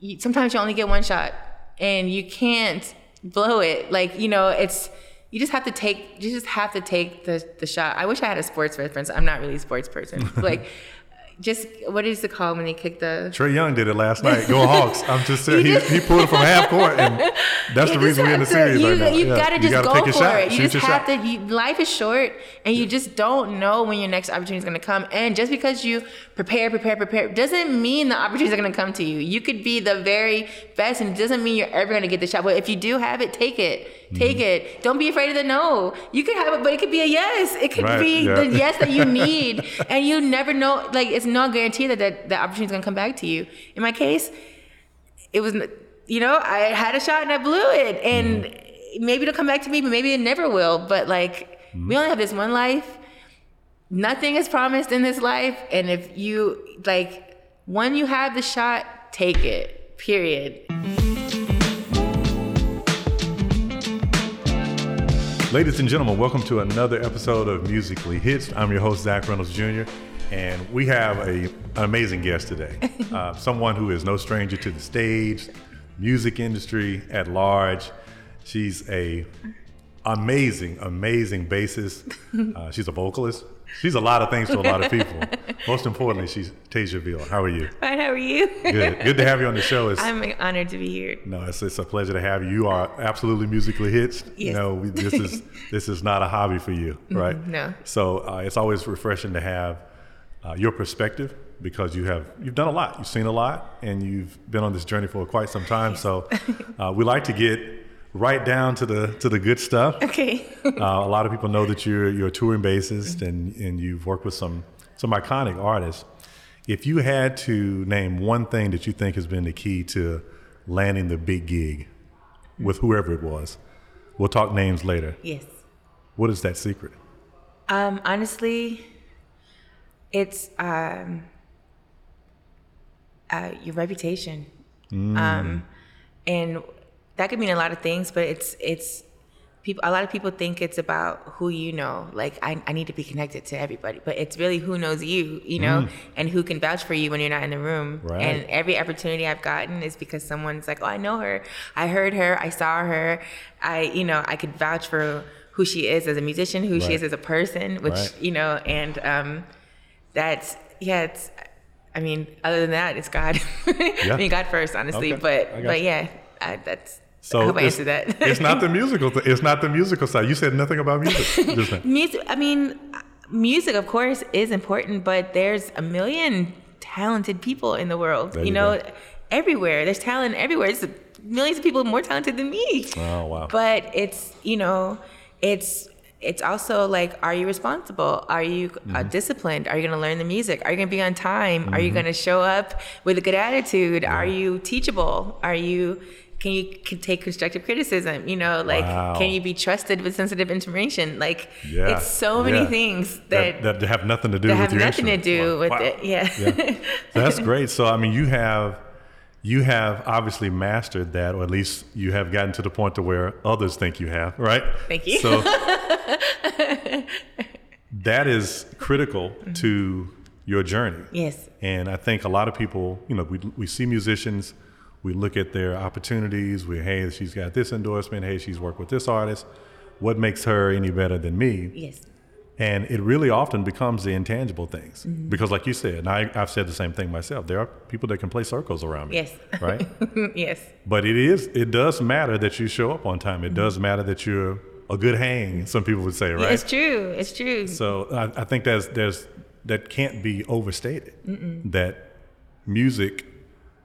you, sometimes you only get one shot and you can't blow it. Like, you know, it's, you just have to take, you just have to take the, the shot. I wish I had a sports reference. I'm not really a sports person. like, just what is it called when they kick the Trae Young did it last night. Go Hawks! I'm just saying he, he pulled it from half court, and that's the reason we're in the to- series you, right now. You Yeah. gotta just gotta go for shot. it. You just have shot. to. You, life is short, and you just don't know when your next opportunity is gonna come. And just because you prepare, prepare, prepare, doesn't mean the opportunities are gonna come to you. You could be the very best, and it doesn't mean you're ever gonna get the shot. But if you do have it, take it. Take Mm-hmm. it. Don't be afraid of the no. You could have it, but it could be a yes. It could Right, be yeah. the yes that you need, and you never know. Like it's not guaranteed that that, that opportunity is gonna come back to you. In my case, it was you know i had a shot and i blew it and Mm-hmm. maybe it'll come back to me but maybe it never will but like Mm-hmm. we only have this one life nothing is promised in this life and if you like when you have the shot take it period Ladies and gentlemen, welcome to another episode of Musically Hitched. I'm your host, Zack Reynolds Jr., and we have a, an amazing guest today. Uh, someone who is no stranger to the stage, music industry at large. She's a amazing, amazing bassist. Uh, she's a vocalist. She's a lot of things to a lot of people. Most importantly, she's Téja Veal. How are you? fine how are you Good. Good to have you on the show. It's, i'm honored to be here no, it's, it's a pleasure to have you. You are absolutely musically hitched. You know, we, this is this is not a hobby for you, right? no. So uh, it's always refreshing to have uh, your perspective because you have you've done a lot, you've seen a lot, and you've been on this journey for quite some time. So uh, we like to get right down to the to the good stuff. okay Uh, a lot of people know that you're you're a touring bassist and and you've worked with some some iconic artists. If you had to name one thing that you think has been the key to landing the big gig with whoever it was, we'll talk names later. yes What is that secret? Um, honestly, it's um, uh, your reputation, um, and that could mean a lot of things. But it's it's people. A lot of people think it's about who you know. Like I, I need to be connected to everybody, but it's really who knows you, you know, and who can vouch for you when you're not in the room. Right. And every opportunity I've gotten is because someone's like, oh, I know her, I heard her, I saw her, I, you know, I could vouch for who she is as a musician, who she is as a person, which Right. you know, and um, that's yeah, it's. I mean, other than that, it's God. I mean, God first, honestly. Okay. But but you. yeah, I, that's. So I hope I it's, answered that. it's not the musical. Th- it's not the musical side. You said nothing about music. just music. I mean, music, of course, is important, but there's a million talented people in the world. You you know, go. everywhere. There's talent everywhere. There's millions of people more talented than me. Oh wow. But it's you know, it's it's also like, are you responsible? Are you uh, Mm-hmm. disciplined? Are you going to learn the music? Are you going to be on time? Are you going to show up with a good attitude? Are you teachable? Are you can you can take constructive criticism? You know, like Wow. can you be trusted with sensitive information? Like yeah. it's so many yeah. things that, that, that have nothing to do that with have your nothing to do Wow. with Wow. it. Yeah. Yeah. That's great. So I mean, you have you have obviously mastered that, or at least you have gotten to the point to where others think you have, right? Thank you. So that is critical mm-hmm. to your journey. yes. And I think a lot of people, you know, we, we see musicians, we look at their opportunities. We, hey, she's got this endorsement. Hey, she's worked with this artist. What makes her any better than me? Yes. And it really often becomes the intangible things. Mm-hmm. Because, like you said, and I, I've said the same thing myself, there are people that can play circles around me. Yes. Right? yes. but it is, it does matter that you show up on time. It does matter that you're a good hang, some people would say, right? It's true. It's true. So I, I think there's, there's, that can't be overstated. That music,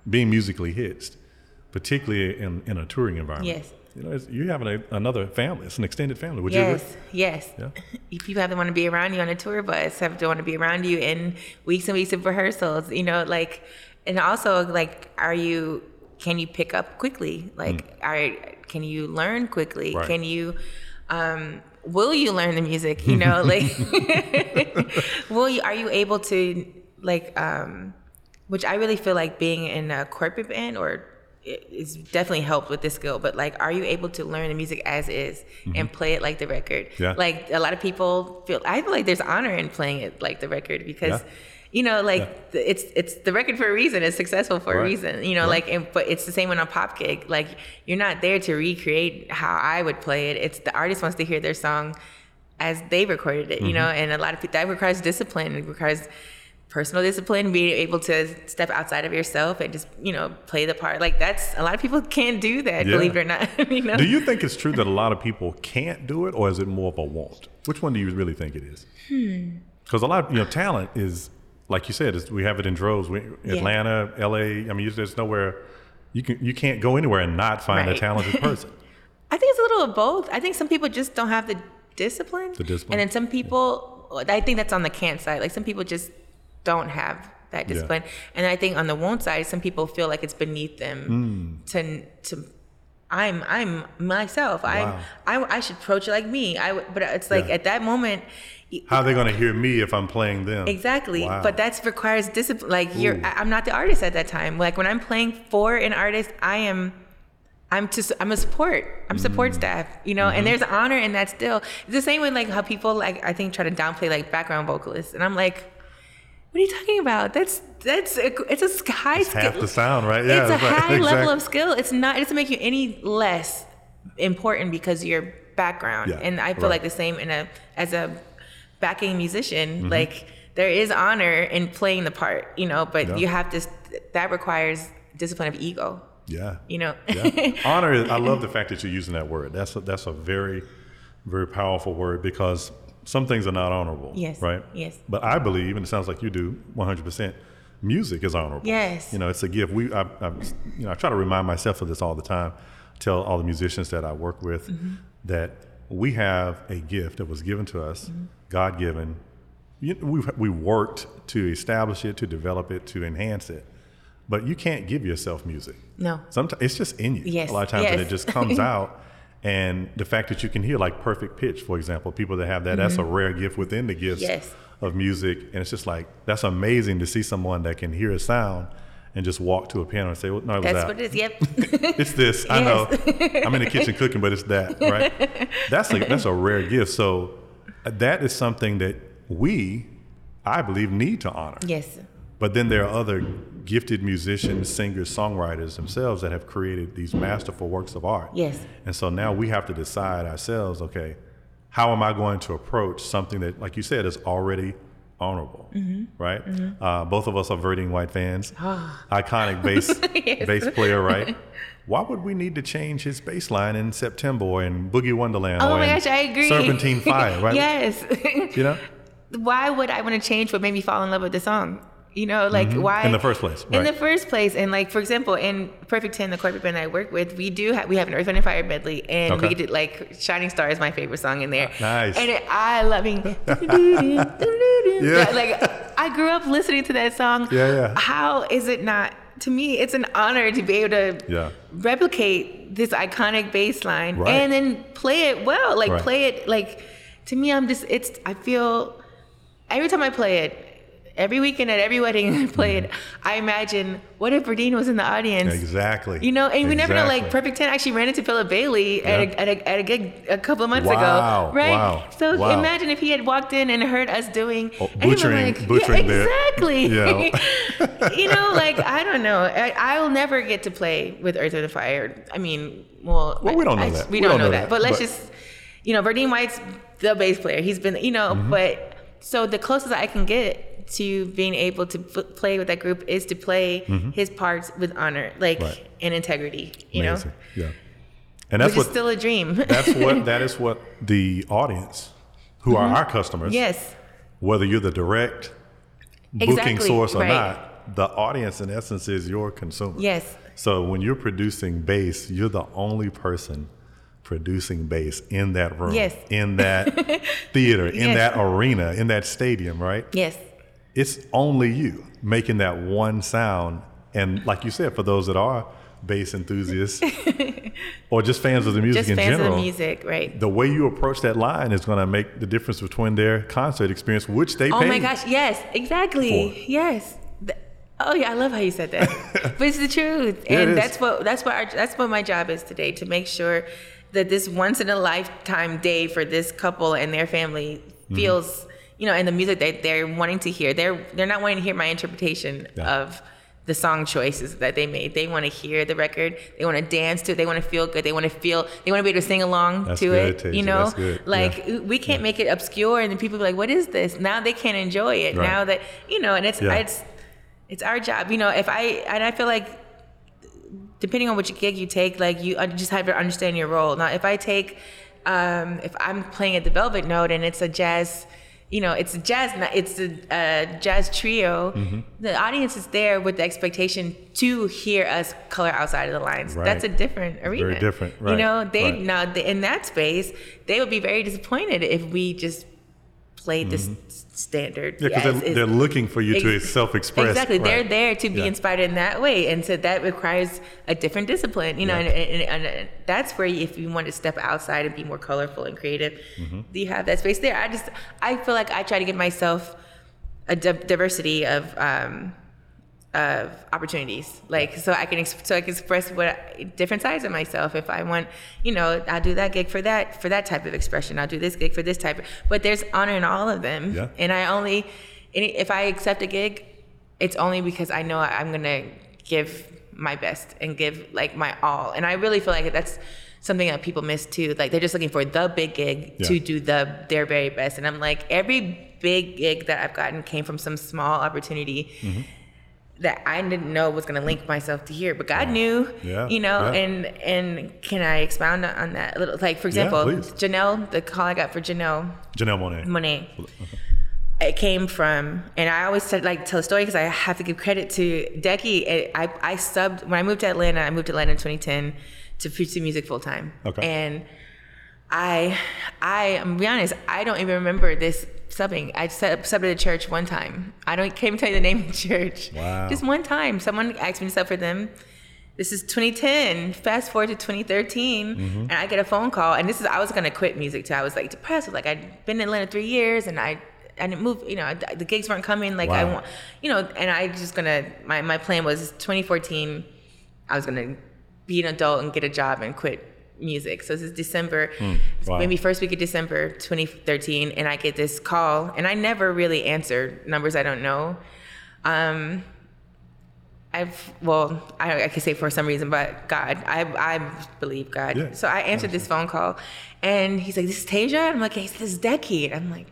being musically hitched, particularly in, in a touring environment. Yes. You know, it's, you're having a, another family. It's an extended family. Would you agree? Yes, yes. Yeah. People have to want to be around you on a tour bus, have to want to be around you in weeks and weeks of rehearsals, you know, like, and also like, are you, can you pick up quickly? Like, are, can you learn quickly? Mm. Right. Can you, um, will you learn the music? You know, like, will you, are you able to like, um, which I really feel like being in a corporate band or it- it's definitely helped with this skill, but like, are you able to learn the music as is and play it like the record? Mm-hmm. Yeah. Like a lot of people feel, I feel like there's honor in playing it like the record because, Yeah. You know, like the- it's it's the record for a reason. It's successful for a reason. You know, Right. like and, but it's the same on a pop gig. Like you're not there to recreate how I would play it. It's the artist wants to hear their song as they recorded it. You know, Mm-hmm. and a lot of people that requires discipline. It requires personal discipline, being able to step outside of yourself and just you know play the part. Like that's a lot of people can't do that. Yeah. Believe it or not. you know. Do you think it's true that a lot of people can't do it, or is it more of a want? Which one do you really think it is? Hmm. Because a lot of you know talent is like you said, is we have it in droves. We, Atlanta, L.A. I mean, there's nowhere you can you can't go anywhere and not find a talented person. I think it's a little of both. I think some people just don't have the discipline. The discipline. And then some people, I think that's on the can't side. Like some people just don't have that Yeah. discipline. And I think on the won't side, some people feel like it's beneath them Hmm. to to. I'm I'm myself. Wow. I I I should approach it like me. I but it's like Yeah. at that moment. How are they going to hear me if I'm playing them? Exactly, Wow. but that requires discipline. Like you're, I- I'm not the artist at that time. Like when I'm playing for an artist, I am, I'm just, I'm a support. I'm support Mm. staff. You know, Mm-hmm. and there's honor in that still. It's the same way like how people like I think try to downplay like background vocalists, and I'm like, what are you talking about? That's that's a, it's a high It's skill. half the sound, right? Yeah, it's a like- high level of skill. It's not. It doesn't make you any less important because your background. Yeah, and I feel right. like the same in a as a backing musician. Mm-hmm. Like there is honor in playing the part, you know, but Yeah. you have to. That requires discipline of ego. Yeah. You know. yeah. Honor. I love the fact that you're using that word. That's a, that's a very, very powerful word because some things are not honorable. Yes, Right. yes. But I believe, and it sounds like you do, 100. percent Music is honorable. Yes. You know, it's a gift. We, I, I, you know, I try to remind myself of this all the time. Tell all the musicians that I work with Mm-hmm. that we have a gift that was given to us, Mm-hmm. God given. We we worked to establish it, to develop it, to enhance it. But you can't give yourself music. No. Sometimes it's just in you. Yes, A lot of times, and it just comes out. And the fact that you can hear like perfect pitch, for example, people that have that, that's a rare gift within the gifts Mm-hmm. Yes. of music. And it's just like that's amazing to see someone that can hear a sound and just walk to a piano and say, "Well, no, it was That's out." what it is. Yep. it's this. I know. I'm in the kitchen cooking, but it's that, right? That's a that's a rare gift. So uh, that is something that we, I believe, need to honor. yes. But then there are other gifted musicians, singers, songwriters themselves that have created these masterful works of art. Yes. And so now we have to decide ourselves, okay, how am I going to approach something that, like you said, is already honorable, Mm-hmm. right? Uh, both of us are Verdine White fans. Ah. Iconic bass Yes. bass player, right? Why would we need to change his bass line in September in Boogie Wonderland Oh or my gosh, I agree. Serpentine Fire, right? yes. You know? why would I want to change what made me fall in love with the song? You know, like why Mm-hmm. In the first place, In right. the first place, and like for example, in Perfect Ten, the corporate band I work with, we do have we have an Earth Wind and Fire medley, and Okay. we did like Shining Star is my favorite song in there. Nice. And it, I loving. Yeah. Like I grew up listening to that song. Yeah, yeah. How is it not? To me, it's an honor to be able to Yeah. replicate this iconic bass line Right. and then play it well. Like Right. play it like to me I'm just it's I feel every time I play it, every weekend at every wedding I play it, I imagine what if Verdine was in the audience? Exactly. You know, and we never know. Like Perfect Ten actually ran into Philip Bailey at, a, at, a, at a gig a couple of months Wow, ago, right? wow, So wow. imagine if he had walked in and heard us doing Oh, and he was butchering- like, butchering yeah, the- exactly. Yeah. you know, like I don't know. I, I will never get to play with Earth and Fire. I mean, well, Well, we don't know I- that. We, don't, know, that. that, But let's but- just, you know, Verdine White's the bass player. He's been, you know, Mm-hmm. but so the closest I can get to being able to f- play with that group is to play his parts with honor, like Mm-hmm. Right. and integrity. You Amazing. know, Yeah. And that's which what is still a dream. that's what that is what the audience, who are our customers, Mm-hmm. yes. whether you're the direct booking Exactly, source or right. not, the audience in essence is your consumer. Yes. So when you're producing bass, you're the only person producing bass in that room, Yes. in that theater, in that arena, in that stadium, right? Yes. It's only you making that one sound. And like you said, for those that are bass enthusiasts or just fans of the music Just in fans general, of the music, right? the way you approach that line is going to make the difference between their concert experience, which they Oh my gosh, yes, exactly. for. Yes. Oh yeah, I love how you said that. but it's the truth. And that's what that's what our, that's what my job is today to make sure that this once in a lifetime day for this couple and their family Mm-hmm. You know, and the music that they're wanting to hear. They're they're not wanting to hear my interpretation Yeah. of the song choices that they made. They want to hear the record. They want to dance to it. They want to feel good. They want to feel. They want to be able to sing along That's to good, it. You know, like we can't make it obscure, and then people be like, "What is this?" Now they can't enjoy it. Right. Now that you know, and it's Yeah. it's it's our job. You know, if I and I feel like depending on which gig you take, like you just have to understand your role. Now, if I take, um, if I'm playing at the Velvet Note and it's a jazz, you know, it's a jazz, it's a, uh jazz trio. Mm-hmm. The audience is there with the expectation to hear us color outside of the lines. Right. That's a different arena. very different, You know, they right. now in that space, they would be very disappointed if we just played this standard. Mm-hmm. Yeah, because they're, they're looking for you to Ex- self-express. Exactly. They're there to be Yeah. inspired in that way. And so that requires a different discipline, you know, Yeah. and, and, and that's where if you want to step outside and be more colorful and creative, Mm-hmm. you have that space there. I just, I feel like I try to give myself a di- diversity of, um, of opportunities. Like so i can ex- so i can express what different sides of myself. If i want you know i'll do that gig for that for that type of expression. I'll do this gig for this type of, but there's honor in all of them. Yeah. and i only if i accept a gig it's only because i know i'm gonna give my best and give like my all. And i really feel like that's something that people miss too. Like they're just looking for the big gig Yeah. to do the their very best. And i'm like every big gig that i've gotten came from some small opportunity. Mm-hmm. That I didn't know was going to link myself to here, but God knew, Yeah, you know, yeah. and and can I expound on that a little? Like for example, please. Janelle, the call I got for Janelle Janelle Monae. Monae, uh-huh. it came from, and I always said like tell a story because I have to give credit to Decky. It- I I subbed when I moved to Atlanta. I moved to Atlanta in 2010 to pursue music full time, Okay. and I I I'm gonna be honest, I don't even remember this subbing. I sub, subbed at a church one time. I don't can't even tell you the name of the church. Wow. Just one time. Someone asked me to sub for them. This is 2010. Fast forward to 2013, Mm-hmm. and I get a phone call. And this is I was gonna quit music too. I was like depressed. Like I'd been in Atlanta three years, and I I didn't move. You know, I- the gigs weren't coming. Like I want, you know, and I just gonna my my plan was 2014. I was gonna be an adult and get a job and quit music. So this is December, Hmm. Wow. maybe first week of December 2013, and I get this call, and I never really answer numbers I don't know. Um, I've well, I, I could say for some reason, but God, I I believe God. Yeah. So I answered this phone call, and he's like, "This is Téja." I'm like, "Hey, this is Decky." And I'm like.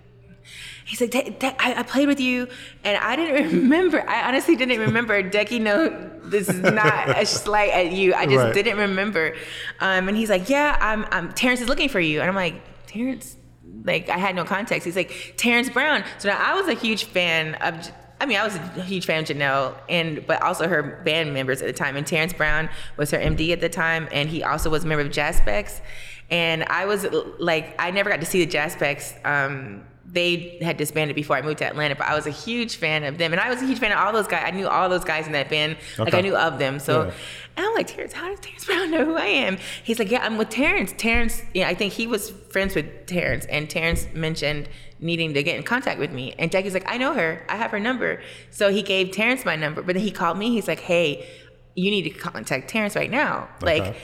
He's like, "De- De- I, I played with you, and I didn't remember. I honestly didn't remember. Decky, no, this is not a slight at you. I just Right. didn't remember. Um, and he's like, yeah, I'm, I'm. Terrence is looking for you, and I'm like, Terrence, like I had no context. He's like, Terrence Brown. So now I was a huge fan of. I mean, I was a huge fan of Janelle, and but also her band members at the time. And Terrence Brown was her MD at the time, and he also was a member of Jazz Specs. And I was like, I never got to see the Jazz Specs. Um, they had disbanded before I moved to Atlanta, but I was a huge fan of them, and I was a huge fan of all those guys. I knew all those guys in that band, like I knew of them. So, Yeah. and I'm like, Terrence, how does Terrence Brown know who I am? He's like, yeah, I'm with Terrence. Terrence, yeah, I think he was friends with Terrence, and Terrence mentioned needing to get in contact with me, and Jackie's like, I know her, I have her number. So he gave Terrence my number, but then he called me. He's like, hey, you need to contact Terrence right now, like,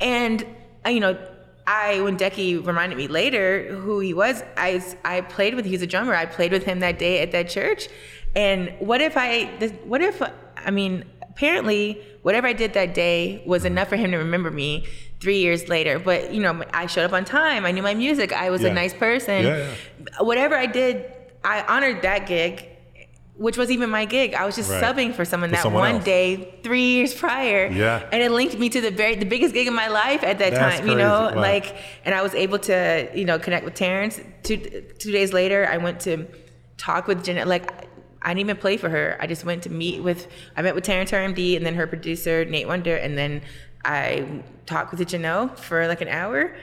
and uh, you know. I when Decky reminded me later who he was, I I played with. He's a drummer. I played with him that day at that church. And what if I? What if I mean? Apparently, whatever I did that day was enough for him to remember me three years later. But you know, I showed up on time. I knew my music. I was Yeah. a nice person. Yeah, Whatever I did, I honored that gig. Which was even my gig. I was just Right. subbing for someone For that someone one else. day, three years prior. Yeah. And it linked me to the very the biggest gig of my life at that That's time. You know. Wow. like and I was able to, you know, connect with Terrence. Two two days later, I went to talk with Janelle. Like, I didn't even play for her. I just went to meet with. I met with Terrence, her MD, and then her producer Nate Wonder, and then I talked with Janelle for like an hour,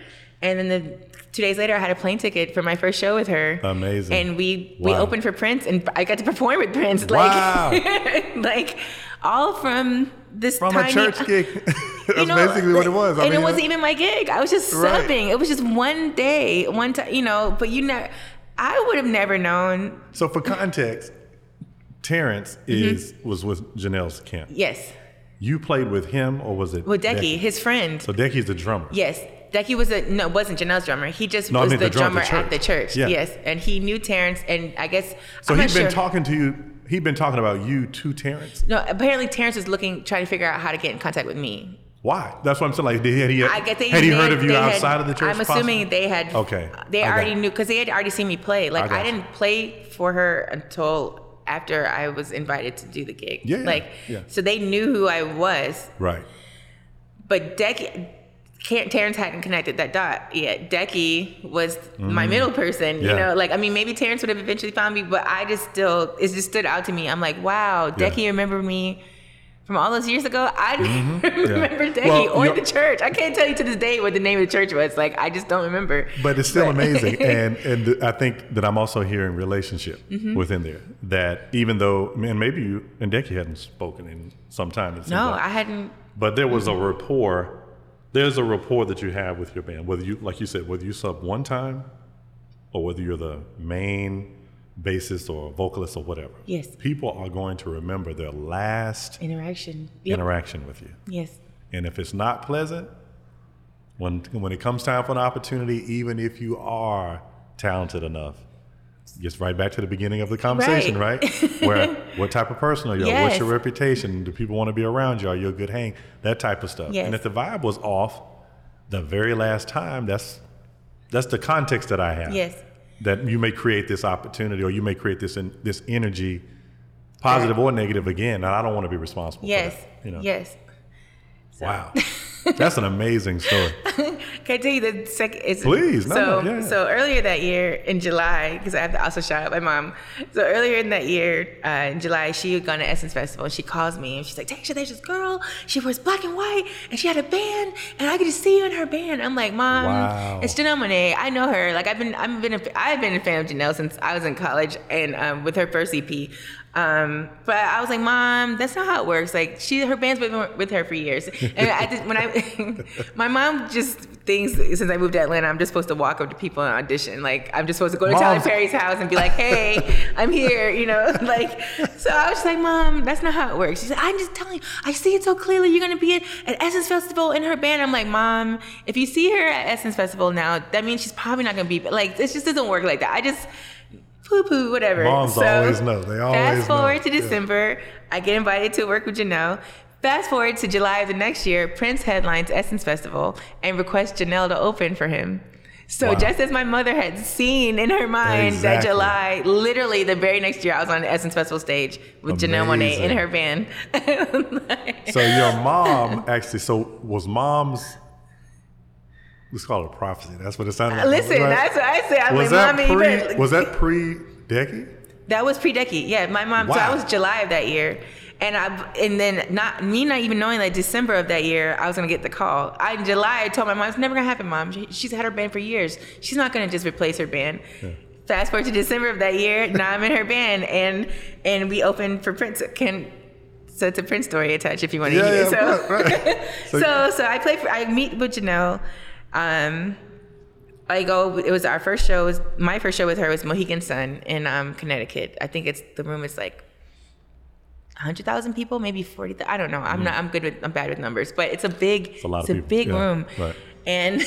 and then the. Two days later, I had a plane ticket for my first show with her. Amazing. And we we opened for Prince, and I got to perform with Prince. Wow. Like, like all from this From tiny, a church gig. That's know, basically what it was. I and mean, it wasn't even my gig. I was just Right. subbing. It was just one day, one time, you know. But you know, I would have never known. So for context, Terrence Mm-hmm. is was with Janelle's camp. Yes, You played with him, or was it with Decky, his friend. So Decky's the drummer. yes, Decky was a no, wasn't Janelle's drummer. He just No, I was mean the, the drum- the drummer at the church. Yeah. Yes, and he knew Terrence, and I guess So I'm he'd not been sure. talking to you. He'd been talking about you to Terrence. No, apparently Terrence was looking, trying to figure out how to get in contact with me. Why? That's what I'm saying. Like, did he, had he, I had he heard had- of you they had- outside of the church? I'm assuming possibly? they had. Okay, They I already knew because they had already seen me play. Like got I, didn't play for her until after I was invited to do the gig. Yeah, Like yeah. so they knew who I was, Right. but Decky. Can't, Terrence hadn't connected that dot yet. Decky was my middle person, Mm. Yeah. you know. Like, I mean, maybe Terrence would have eventually found me, but I just still, it just stood out to me. I'm like, wow, Decky remembered me from all those years ago. I didn't remember Decky Mm-hmm. Well, or the church. I can't tell you to this day what the name of the church was. Like, I just don't remember. But it's still But- amazing, and and th- I think that I'm also hearing relationship Mm-hmm. within there. That even though, man, maybe you and Decky hadn't spoken in some time. No, like. I hadn't. But there was a rapport. There's a rapport that you have with your band, whether you, like you said, whether you sub one time, or whether you're the main bassist or vocalist or whatever. Yes. People are going to remember their last Interaction. Yep. interaction with you, yes. and if it's not pleasant, when when it comes time for an opportunity, even if you are talented enough. Gets right back to the beginning of the conversation, Right. right? Where what type of person are you? What's your reputation? Do people want to be around you? Are you a good hang? That type of stuff. Yes. And if the vibe was off the very last time, that's that's the context that I have. Yes. That you may create this opportunity or you may create this in, this energy, positive or negative again. And I don't want to be responsible Yes. for that. You know? Yes. Wow. That's an amazing story. Can I tell you the second? It's, Please, no, so, no, yeah. so earlier that year in July, because I have to also shout out my mom. So earlier in that year, uh, in July, she had gone to Essence Festival. and She calls me and she's like, "Tasha, there's this girl. She wears black and white, and she had a band, and I could just see you in her band." I'm like, "Mom, Wow. it's Janelle Monae. I know her. Like I've been, I've been, a, I've been a fan of Janelle since I was in college, and um, with her first EP." Um, but I was like, Mom, that's not how it works. Like she, her band's been with her for years. And I just, when I, my mom just thinks since I moved to Atlanta, I'm just supposed to walk up to people and audition. Like I'm just supposed to go to Tyler Perry's house and be like, Hey, I'm here. You know, like. So I was just like, Mom, that's not how it works. She said, I'm just telling you. I see it so clearly. You're gonna be at, at Essence Festival in her band. I'm like, Mom, if you see her at Essence Festival now, that means she's probably not gonna be like. This just doesn't work like that. I just. Poo poo, whatever. Moms always know. They always Fast forward know. to Yeah. December, I get invited to work with Janelle. Fast forward to July of the next year, Prince headlines Essence Festival and requests Janelle to open for him. So Wow. just as my mother had seen in her mind that July, literally the very next year, I was on the Essence Festival stage with Janelle Monae in Amazing. her band. So your mom actually, so was mom's, let's call it prophecy. That's what it sounded like. Listen, right? that's what I say. I'm was like, that mommy, pre, better- was that pre-Decky? That was pre-Decky. Yeah, my mom. So I was July of that year, and I and then not me not even knowing that December of that year I was gonna get the call. I in July I told my mom it's never gonna happen, mom. She, she's had her band for years. She's not gonna just replace her band. Fast forward to December of that year. Now I'm in her band, and and we opened for Prince. Can so it's a Prince story attached if you want to Yeah, hear. yeah, so, right, right. So- so so I play for I meet with Janelle. Um, I go. It was our first show. Was my first show with her was Mohegan Sun in um, Connecticut. I think it's the room is like hundred thousand people, maybe forty. I don't know. I'm not. I'm good with. I'm bad with numbers, but it's a big. It's a lot of a people. big Yeah, room. right. And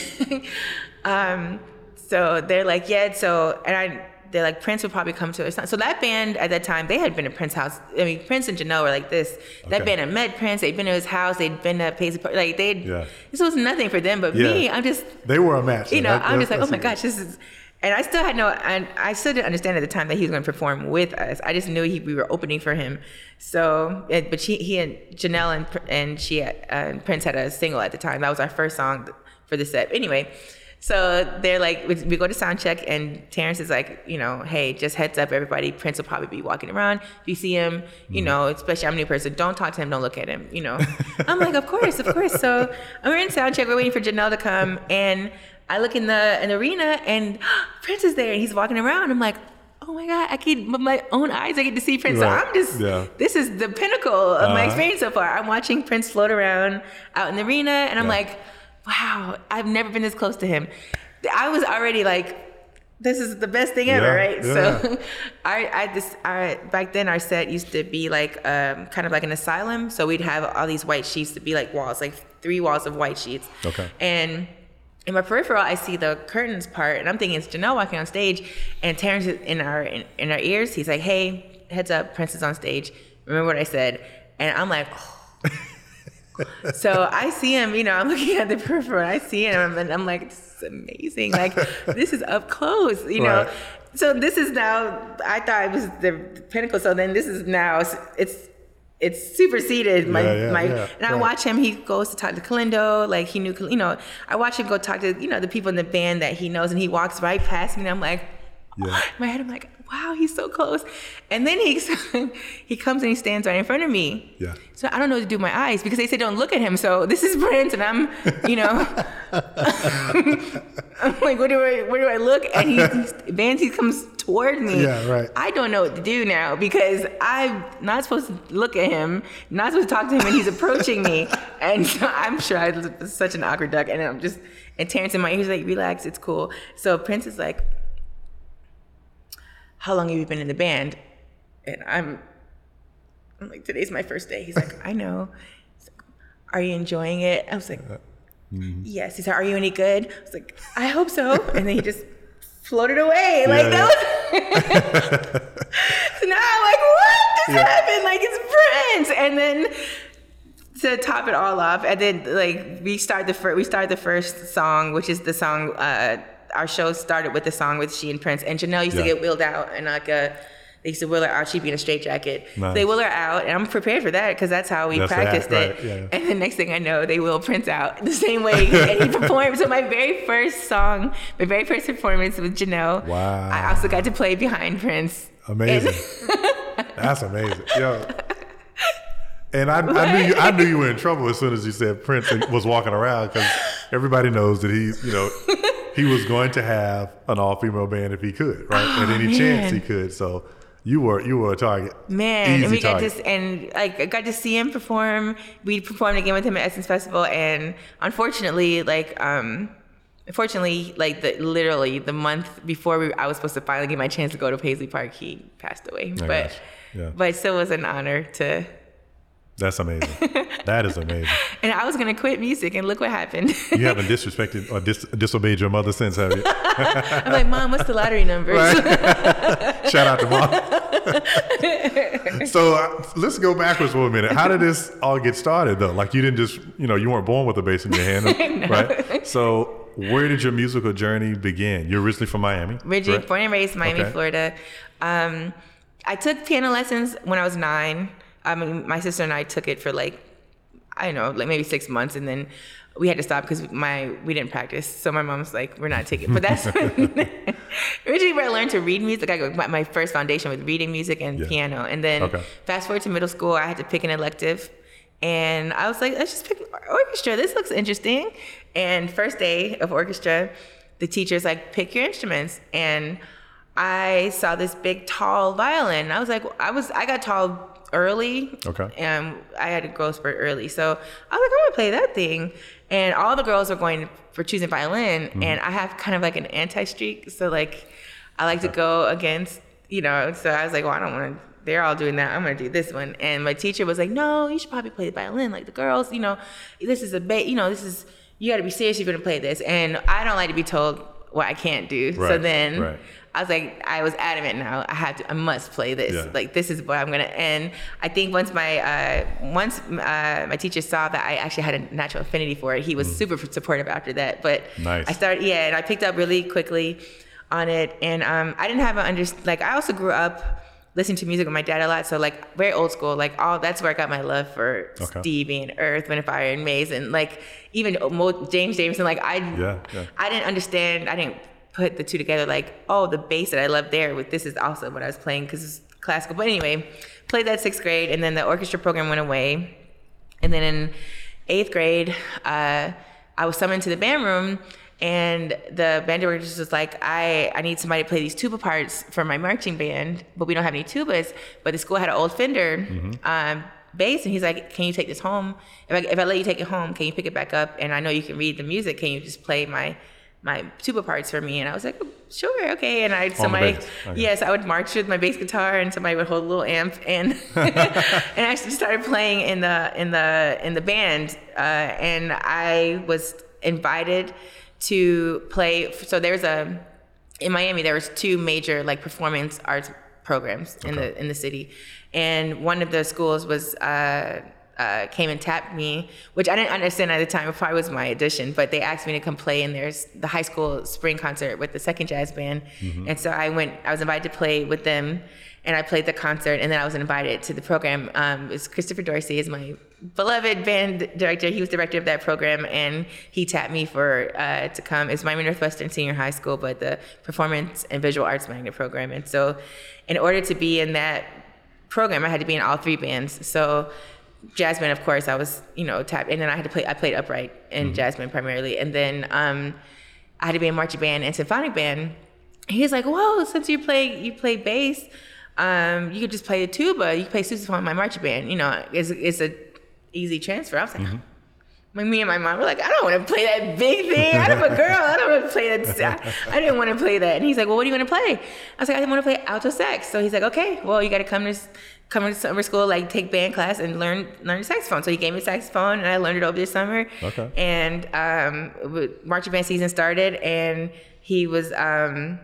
um, so they're like, yeah. So and I. They're like Prince would probably come to us. So that band at that time, they had been to Prince house. I mean, Prince and Janelle were like this. That Okay. band had met Prince. They'd been to his house. They'd been to Paisley Park. Like they. Yeah. This was nothing for them, but Yeah. me, I'm just They were a match. you know, That- I'm just like, oh my gosh, this is. And I still had no, and I still didn't understand at the time that he was going to perform with us. I just knew he, we were opening for him. So, but she, he and Janelle and and she, had, uh, and Prince had a single at the time. That was our first song for the set. Anyway, so they're like, we, go to sound check, and Terrence is like, you know, hey, just heads up, everybody. Prince will probably be walking around. If you see him, you Mm. know, especially I'm a new person, don't talk to him, don't look at him. You know, I'm like, of course, of course. So we're in sound check. We're waiting for Janelle to come, and I look in the the arena, and Prince is there, and he's walking around. I'm like. Oh my God! I can, with my own eyes, I get to see Prince. Right. So I'm just, Yeah. this is the pinnacle of my Uh-huh. experience so far. I'm watching Prince float around out in the arena, and I'm Yeah. like, wow, I've never been this close to him. I was already like, this is the best thing ever, Yeah, right? yeah. So, I, I this, our, back then our set used to be like, um, kind of like an asylum. So we'd have all these white sheets to be like walls, like three walls of white sheets. Okay. And in my peripheral, I see the curtains part, and I'm thinking it's Janelle walking on stage, and Terrence is in our in, in our ears. He's like, "Hey, heads up, Prince is on stage. Remember what I said?" And I'm like, oh. so I see him. You know, I'm looking at the peripheral. I see him, and I'm like, "This is amazing! Like, this is up close." You know. Right. So this is now. I thought it was the pinnacle. So then this is now. It's it's superseded my Yeah, yeah, my yeah, and I right. watch him he goes to talk to Kellindo like he knew you know I watch him go talk to you know the people in the band that he knows and he walks right past me and I'm like Yeah. in my head I'm like wow he's so close and then he he comes and he stands right in front of me Yeah. so I don't know what to do with my eyes because they say don't look at him so this is Prince and I'm you know I'm like where do I where do I look and he he comes toward me Yeah, right. I don't know what to do now because I'm not supposed to look at him, not supposed to talk to him, and he's approaching me. And so I'm sure I was such an awkward duck. And I'm just, and Terrence in my ear, he's like, relax, it's cool. So Prince is like, how long have you been in the band? And I'm, I'm like, today's my first day. He's like, I know. Like, Are you enjoying it? I was like, yes. He's like, Are you any good? I was like, I hope so. And then he just floated away. Like Yeah, that was. so now I'm like, what just Yeah. happened? Like it's Prince. And then to top it all off, and then like we start the first we start the first song, which is the song. Uh, our show started with the song with she and Prince, and Janelle used to get wheeled out and like a. They used to wheel her out. She'd be in a straitjacket. So Nice. they wheel her out, and I'm prepared for that because that's how we That's that, practiced it. right, yeah. And the next thing I know, they wheel Prince out the same way, and he performed. So my very first song, my very first performance with Janelle. Wow. I also got to play behind Prince. Amazing. That's amazing. Yo. And I, I knew you, I knew you were in trouble as soon as you said Prince was walking around because everybody knows that he's you know he was going to have an all female band if he could right at any chance he could so you were you were a target Man, Easy and we got target. to and like I got to see him perform. We performed again with him at Essence Festival, and unfortunately, like um, unfortunately, like the literally the month before we, I was supposed to finally get my chance to go to Paisley Park, he passed away. But got. Yeah. but it still was an honor to. That's amazing. that is amazing. And I was gonna quit music, and look what happened. You haven't disrespected or dis- disobeyed your mother since, have you? I'm like, Mom, what's the lottery number? Shout out to mom. so uh, let's go backwards for a minute. How did this all get started, though? Like you didn't just, you know, you weren't born with a bass in your hand, right? So where did your musical journey begin? You're originally from Miami, Originally born and raised in Miami, Okay. Florida. Um, I took piano lessons when I was nine. I mean, my sister and I took it for like, I don't know, like maybe six months, and then we had to stop because my we didn't practice. So my mom's like, "We're not taking." But that's originally where I learned to read music. I got my first foundation with reading music and Yeah. piano, and then Okay. fast forward to middle school, I had to pick an elective. And I was like, let's just pick orchestra. This looks interesting. And first day of orchestra, the teacher's like, pick your instruments. And I saw this big, tall violin. I was like, I was, I got tall early. Okay. And I had a growth spurt early. So I was like, I'm gonna play that thing. And all the girls were going for choosing violin. Mm-hmm. And I have kind of like an anti streak. So like, I like to go against, you know, so I was like, well, I don't want to, they're all doing that. I'm going to do this one. And my teacher was like, no, you should probably play the violin like the girls, you know, this is a, ba- you know, this is, you got to be serious if you're going to play this. And I don't like to be told what I can't do. so then right. I was like, I was adamant now. I have to, I must play this. Yeah. Like, this is what I'm gonna. And I think once my, uh, once uh, my teacher saw that I actually had a natural affinity for it, he was super supportive after that. But Mm. Nice. I started, yeah, and I picked up really quickly on it. And um, I didn't have an under, like, I also grew up listening to music with my dad a lot. So like very old school, like all that's where I got my love for Okay. Stevie and Earth, Wind and Fire and Maze, and like even James Jamerson. Like I, Yeah, yeah. I didn't understand. I didn't put the two together. Like, oh, the bass that I love there with this is also what I was playing because it's classical. But anyway, played that sixth grade, and then the orchestra program went away. And then in eighth grade, uh, I was summoned to the band room, and the band director was like, I, I need somebody to play these tuba parts for my marching band, but we don't have any tubas. But the school had an old Fender um, bass, and he's like, Can you take this home? If I, if I let you take it home, can you pick it back up? And I know you can read the music. Can you just play my my tuba parts for me? And I was like, Sure, okay. And I somebody, okay. yes, I would march with my bass guitar, and somebody would hold a little amp, and and I actually started playing in the in the in the band, uh, and I was invited to play. So there's a in Miami there was two major like performance arts programs in the in the city, and one of the schools was. Uh, uh, came and tapped me, which I didn't understand at the time. It probably was my audition, but they asked me to come play in there's the high school spring concert with the second jazz band, and so I went. I was invited to play with them, and I played the concert, and then I was invited to the program. Um, it's Christopher Dorsey is my beloved band director. He was director of that program, and he tapped me for uh, to come. It's Miami Northwestern Senior High School, but the Performance and Visual Arts Magnet program. And so, in order to be in that program, I had to be in all three bands. So, band, of course, I was you know tapped, and then I had to play. I played upright in jazz band primarily, and then um, I had to be in marching band and symphonic band. He's like, "Whoa, since you play you play bass." Um, you could just play the tuba. You play sousaphone in my marching band. You know, it's it's a easy transfer. I was like, like me and my mom were like, I don't want to play that big thing. I'm a girl. I don't want to play that. I didn't want to play that. And he's like, Well, what do you want to play? I was like, I want to play alto sax. So he's like, Okay, well, you got to come to come to summer school, like take band class and learn learn saxophone. So he gave me saxophone, and I learned it over the summer. Okay. And um, marching band season started, and he was um,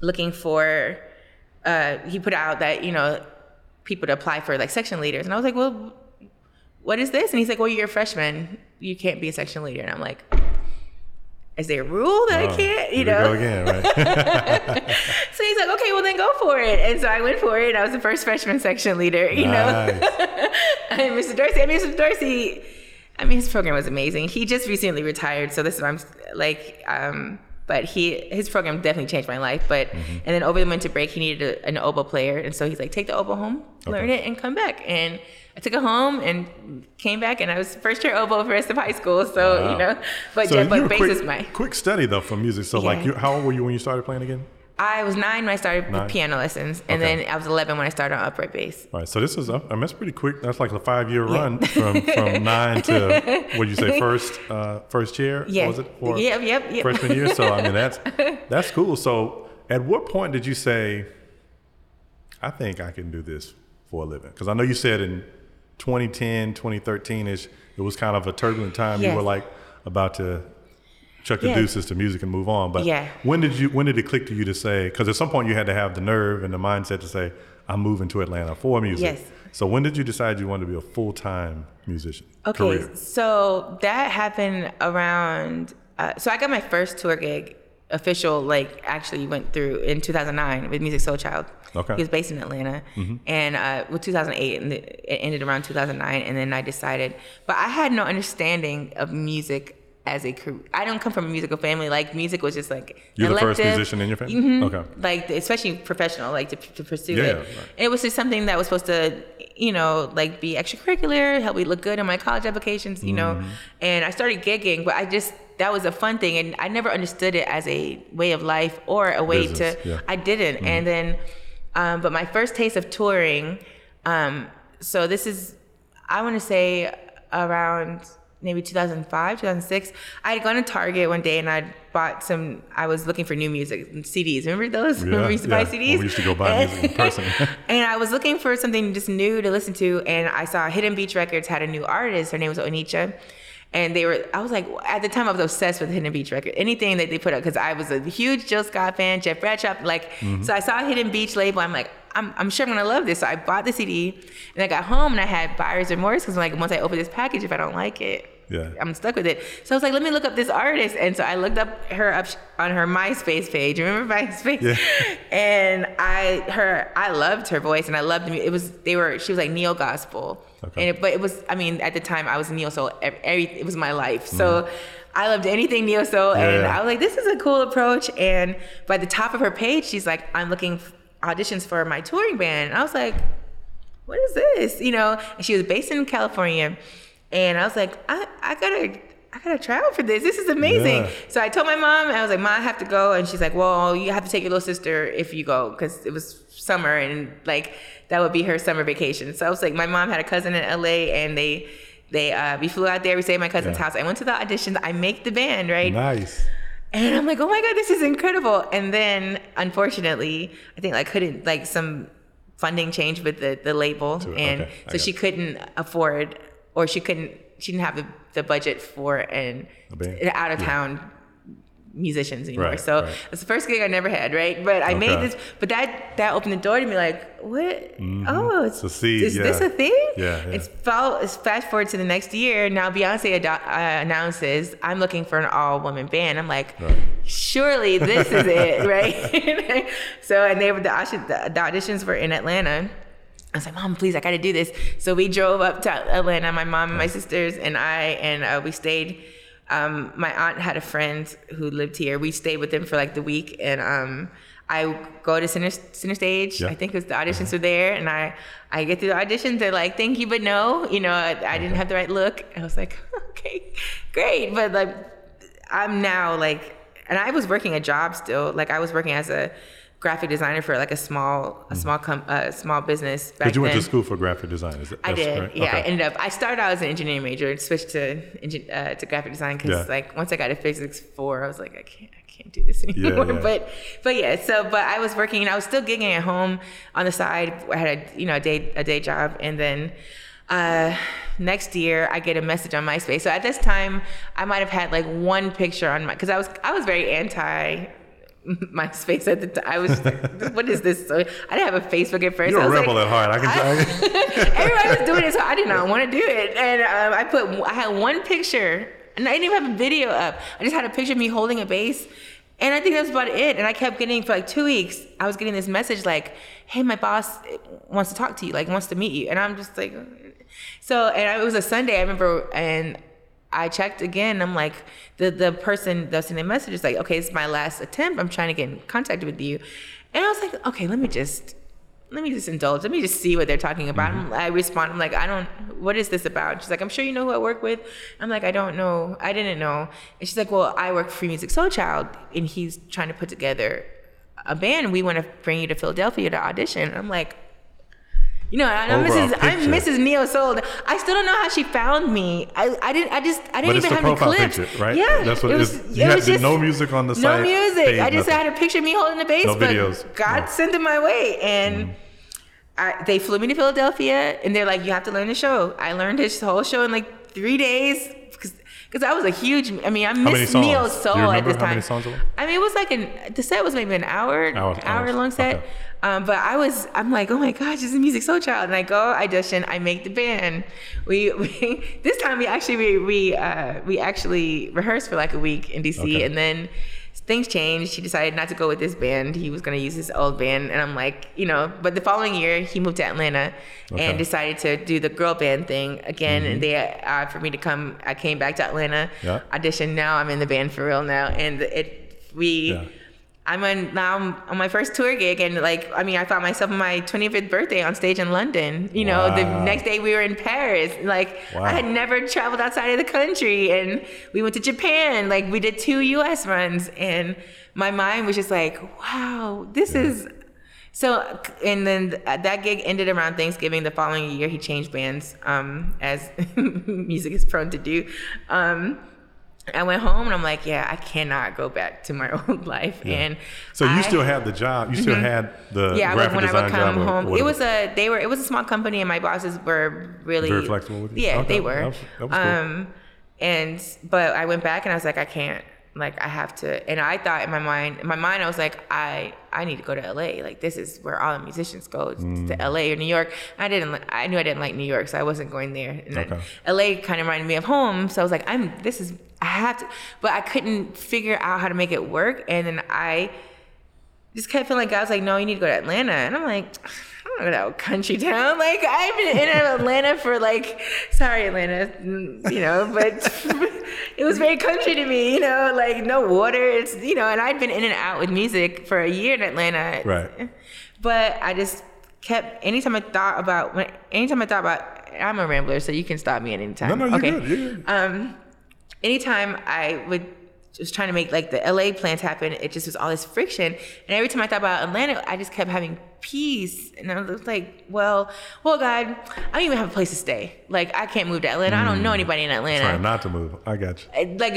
looking for. Uh, he put out that you know people to apply for like section leaders, and I was like, well what is this? And he's like, well, you're a freshman. You can't be a section leader. And I'm like, is there a rule that Oh, I can't? You know? go again, right? So he's like, okay, well then go for it. And so I went for it. I was the first freshman section leader, you Nice. know? and Mr. Dorsey, I mean, Mr. Dorsey, I mean, his program was amazing. He just recently retired. So this is, I'm like, um, but he, his program definitely changed my life. But, Mm-hmm. and then over the winter break, he needed a, an oboe player. And so he's like, take the oboe home, learn it and come back. And I took it home and came back and I was first year oboe for the rest of high school. So, Wow. you know, but, So yeah, but bass quick, is my, quick study though for music. So like, you, how old were you when you started playing again? I was nine when I started Nine. piano lessons. And Okay. then I was 11 when I started on upright bass. All right, so this is I mean, that's pretty quick. That's like a five year Yeah. run from from nine to what did you say first uh, first year? Yeah. was it for Yep, yep, yep. freshman year? So I mean that's that's cool. So at what point did you say, I think I can do this for a living? Because I know you said in 2010, 2013 ish, it was kind of a turbulent time. You were like about to chuck the Yes. deuces to music and move on. But Yeah. when did you when did it click to you to say? Because at some point you had to have the nerve and the mindset to say, I'm moving to Atlanta for music. Yes. So when did you decide you wanted to be a full time musician? Okay, Career. so that happened around. Uh, so I got my first tour gig, official, like actually went through in 2009 with Musiq Soulchild. Okay. He was based in Atlanta, and uh, with 2008, and it ended around 2009. And then I decided, but I had no understanding of music as a career. I don't come from a musical family. Like music was just like You're the first musician in your family? Mhm. Okay. Like especially professional, like to, to pursue Yeah, it. right. And it was just something that was supposed to, you know, like be extracurricular, help me look good in my college applications, you know. Mm-hmm. And I started gigging, but I just that was a fun thing, and I never understood it as a way of life or a way Business, to. yeah. I didn't, and then, um, but my first taste of touring. Um, so this is, I want to say around maybe 2005, 2006. I had gone to Target one day and I bought some. I was looking for new music CDs. Remember those? Remember we used to buy. CDs. When we used to go buy music in person. and I was looking for something just new to listen to, and I saw Hidden Beach Records had a new artist. Her name was Onicha. And they were, I was like, at the time I was obsessed with Hidden Beach Record. Anything that they put out, because I was a huge Jill Scott fan, Jeff Bradshaw. Like, Mm-hmm. so I saw Hidden Beach label. I'm like, I'm, I'm sure I'm gonna love this. So I bought the CD, and I got home and I had buyer's remorse because i'm like once I open this package, if I don't like it, Yeah. I'm stuck with it. So I was like, let me look up this artist. And so I looked up her up on her MySpace page. Remember MySpace? Yeah. And I her I loved her voice and I loved the mu- it was they were she was like neo gospel. Okay. And it, but it was I mean at the time I was neo soul every, it was my life. So I loved anything neo soul and Mm-hmm. Yeah. I was like this is a cool approach and by the top of her page she's like I'm looking f- auditions for my touring band. And I was like what is this? You know, and she was based in California. And I was like, I, I gotta, I gotta try out for this. This is amazing. Yeah. So I told my mom, and I was like, Mom, I have to go. And she's like, Well, you have to take your little sister if you go, because it was summer and like that would be her summer vacation. So I was like, my mom had a cousin in LA, and they, they, uh, we flew out there. We stayed at my cousin's Yeah. house. I went to the auditions. I make the band, right? Nice. And I'm like, oh my God, this is incredible. And then unfortunately, I think like couldn't like some funding change with the, the label. To- and okay, so she it. couldn't afford or she couldn't she didn't have the, the budget for an A out of town musicians anymore. Right, so right. it's the first gig I never had, right? But I made this. But that that opened the door to me, like, what? Oh, it's, It's a seed, Is this a thing? Yeah, yeah. It's fol- it's fast forward to the next year. Now Beyonce uh, announces I'm looking for an all woman band. I'm like, Right. surely this is it, right? so and they were the, the, the auditions were in Atlanta. I was like, Mom, please, I got to do this. So we drove up to Atlanta, my mom and my sisters and I, and uh, we stayed. Um, my aunt had a friend who lived here. We stayed with them for like the week, and um, I go to center, center stage. Yeah. I think it was the auditions were there, and I I get through the auditions. They're like, "Thank you, but no." You know, I, I didn't have the right look. I was like, "Okay, great," but like, I'm now like, and I was working a job still. Like I was working as a graphic designer for like a small a small com- uh, small business back But you went then. to school for graphic design. Is it? I did. right? Yeah, I ended up. I started out as an engineering major and switched to uh, to graphic design because Yeah. like once I got to physics four, I was like, I can't, I can't do this anymore. yeah. But but yeah. So but I was working and I was still gigging at home on the side. I had a you know a day a day job and then. Uh, next year, I get a message on MySpace. So at this time, I might have had like one picture on my because I was I was very anti MySpace at the time. I was like, what is this? So I didn't have a Facebook at first. You're a rebel like, at heart. I can tell. Everybody was doing it, so I did not want to do it. And um, I put, I had one picture, and I didn't even have a video up. I just had a picture of me holding a bass, and I think that's about it. And I kept getting for like two weeks. I was getting this message like, "Hey, my boss wants to talk to you, like wants to meet you," and I'm just like, so. And it was a Sunday. I remember, and I checked again. I'm like, the the person that's in the message is like, okay, it's my last attempt. I'm trying to get in contact with you, and I was like, okay, let me just let me just indulge. Let me just see what they're talking about. Mm-hmm. I respond. I'm like, I don't. What is this about? She's like, I'm sure you know who I work with. I'm like, I don't know. I didn't know. And she's like, Well, I work for Free Musiq Soulchild, and he's trying to put together a band. We want to bring you to Philadelphia to audition. I'm like. You know, I'm Mrs. I'm. Mrs. Neo Soul. I still don't know how she found me. I, I didn't. I just. I didn't even the have profile clips. picture, right? Yeah, That's what it it was. is. You it had was just no music on the side. no site, music. page, I just nothing. had a picture of me holding the bass. No videos, God no. Sent it my way, and mm. I, they flew me to Philadelphia, and they're like, "You have to learn the show." I learned this whole show in like three days because I was a huge. I mean, I miss? Neo Soul at this how time. many songs it was? I mean, it was like an the set was maybe an hour, hour long set. Okay. Um, but I was, I'm like, oh my gosh, this is Musiq Soulchild, and I go audition, I make the band. We, we this time we actually we we uh, we actually rehearsed for like a week in DC, Okay. and then things changed. He decided not to go with this band. He was going to use his old band, and I'm like, you know. But the following year, he moved to Atlanta Okay. and decided to do the girl band thing again. And they uh, for me to come, I came back to Atlanta, Yeah. auditioned. Now I'm in the band for real now, and it we. Yeah. I'm on now I'm on my first tour gig and like I mean I found myself on my 25th birthday on stage in London. You know, the next day we were in Paris. Like Wow. I had never traveled outside of the country and we went to Japan. Like we did two US runs and my mind was just like, wow, this is so and then that gig ended around Thanksgiving. The following year he changed bands um as music is prone to do. Um I went home and I'm like, yeah, I cannot go back to my old life. And So you I- still had the job. You still had the yeah, graphic when I would come home, it was a they were it was a small company, and my bosses were really Very flexible with you? Yeah, Okay, they were. that was- that was cool. Um, and but I went back and I was like, I can't. Like I have to. And I thought in my mind, in my mind, I was like, I I need to go to LA. Like this is where all the musicians go Mm. to LA or New York. I didn't. I knew I didn't like New York, so I wasn't going there. And Okay. LA kind of reminded me of home, so I was like, I'm. This is. I have to. But I couldn't figure out how to make it work, and then I just kept feeling like God was like, no, you need to go to Atlanta. And I'm like, I don't know that country town. Like I've been in Atlanta for like, sorry Atlanta, you know, but it was very country to me, you know, like no water. It's you know, and I'd been in and out with music for a year in Atlanta. Right. But I just kept anytime I thought about when anytime I thought about I'm a rambler, so you can stop me at any time. No, no, you're okay. good. You're good. Um, anytime I would just trying to make like the LA plans happen, it just was all this friction. And every time I thought about Atlanta, I just kept having peace. And I was like, well, well, God, I don't even have a place to stay. Like I can't move to Atlanta. I don't know anybody in Atlanta. Trying not to move. I got you. Like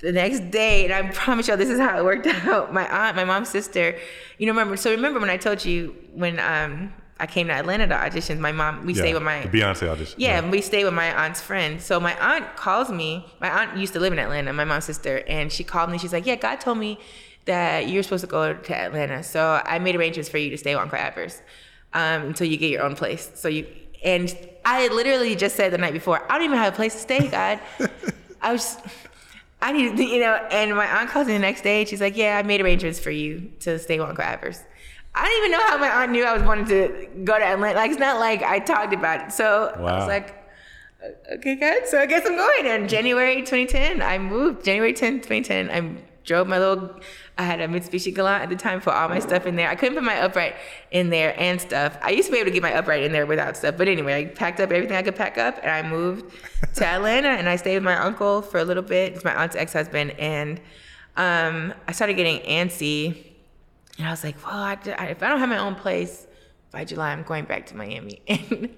the next day, and I promise y'all this is how it worked out. My aunt, my mom's sister, you know, remember. So remember when I told you when um I came to Atlanta to auditions. My mom, we Yeah, stayed with my Beyonce audition. yeah, we stayed with my aunt's friend. So my aunt calls me. My aunt used to live in Atlanta, my mom's sister, and she called me. She's like, "Yeah, God told me that you're supposed to go to Atlanta, so I made arrangements for you to stay on Crabers um, until you get your own place." So you and I literally just said the night before, "I don't even have a place to stay, God." I was. I need, you know, and my aunt calls me the next day. and She's like, "Yeah, I made arrangements for you to stay on Crabers." I don't even know how my aunt knew I was wanting to go to Atlanta. Like, it's not like I talked about it. So I was like, okay, good. So I guess I'm going. And January 2010, I moved. January 10, 2010, I drove my little. I had a Mitsubishi Galant at the time, for all my stuff in there. I couldn't put my upright in there and stuff. I used to be able to get my upright in there without stuff. But anyway, I packed up everything I could pack up and I moved to Atlanta and I stayed with my uncle for a little bit. It's my aunt's ex husband. And um, I started getting antsy. And I was like, well, I, I- if I don't have my own place by July, I'm going back to Miami.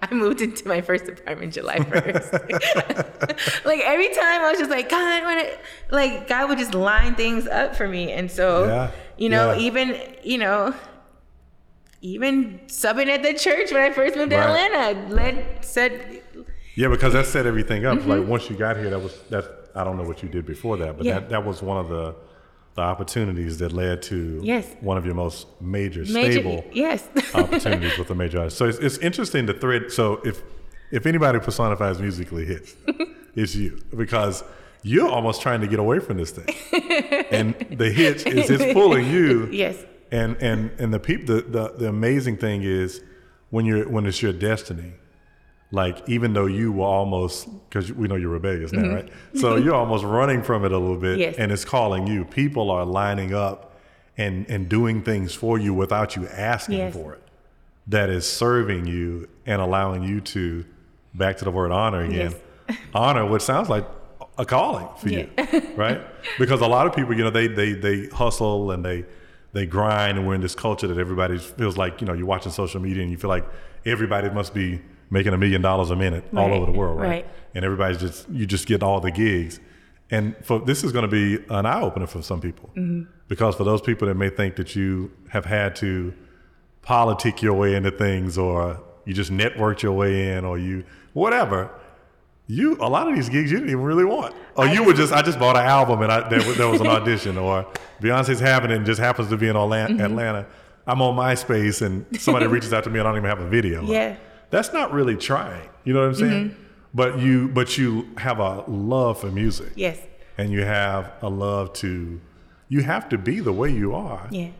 And I moved into my first apartment July 1st. like every time I was just like, God, when it, like God would just line things up for me. And so, Yeah, you know, yeah. even, you know, even subbing at the church when I first moved to Atlanta, led, said, Yeah, because that set everything up. Like once you got here, that was that. I don't know what you did before that, but Mm-hmm. Yeah. that, that was one of the the opportunities that led to Yes. one of your most major, major, stable yes. opportunities with a major artist. So it's, it's interesting to thread. So if if anybody personifies musically hitched, it's you because you're almost trying to get away from this thing, and the hitch is it's pulling you. yes. And and and the peop the, the the amazing thing is when you're when it's your destiny, like even though you were almost because we know you're rebellious now, right? So you're almost running from it a little bit, Mm-hmm. Yes. and it's calling you. People are lining up and and doing things for you without you asking Yes. for it. That is serving you and allowing you to back to the word honor again. honor, which sounds like a calling for you, right? Because a lot of people, you know, they they they hustle and they they grind, and we're in this culture that everybody feels like, you know, you're watching social media and you feel like everybody must be making a million dollars a minute all over the world, right? right. And everybody's just you just get all the gigs, and for this is going to be an eye opener for some people, because for those people that may think that you have had to politic your way into things or you just networked your way in or you whatever you a lot of these gigs you didn't even really want or you were just i just bought an album and I, there, was, there was an audition or beyonce's having it and just happens to be in Atlanta, Mm-hmm. atlanta i'm on myspace and somebody reaches out to me and i don't even have a video Yeah. That's not really trying you know what i'm saying mm-hmm. but you but you have a love for music Yes. and you have a love to you have to be the way you are Yeah.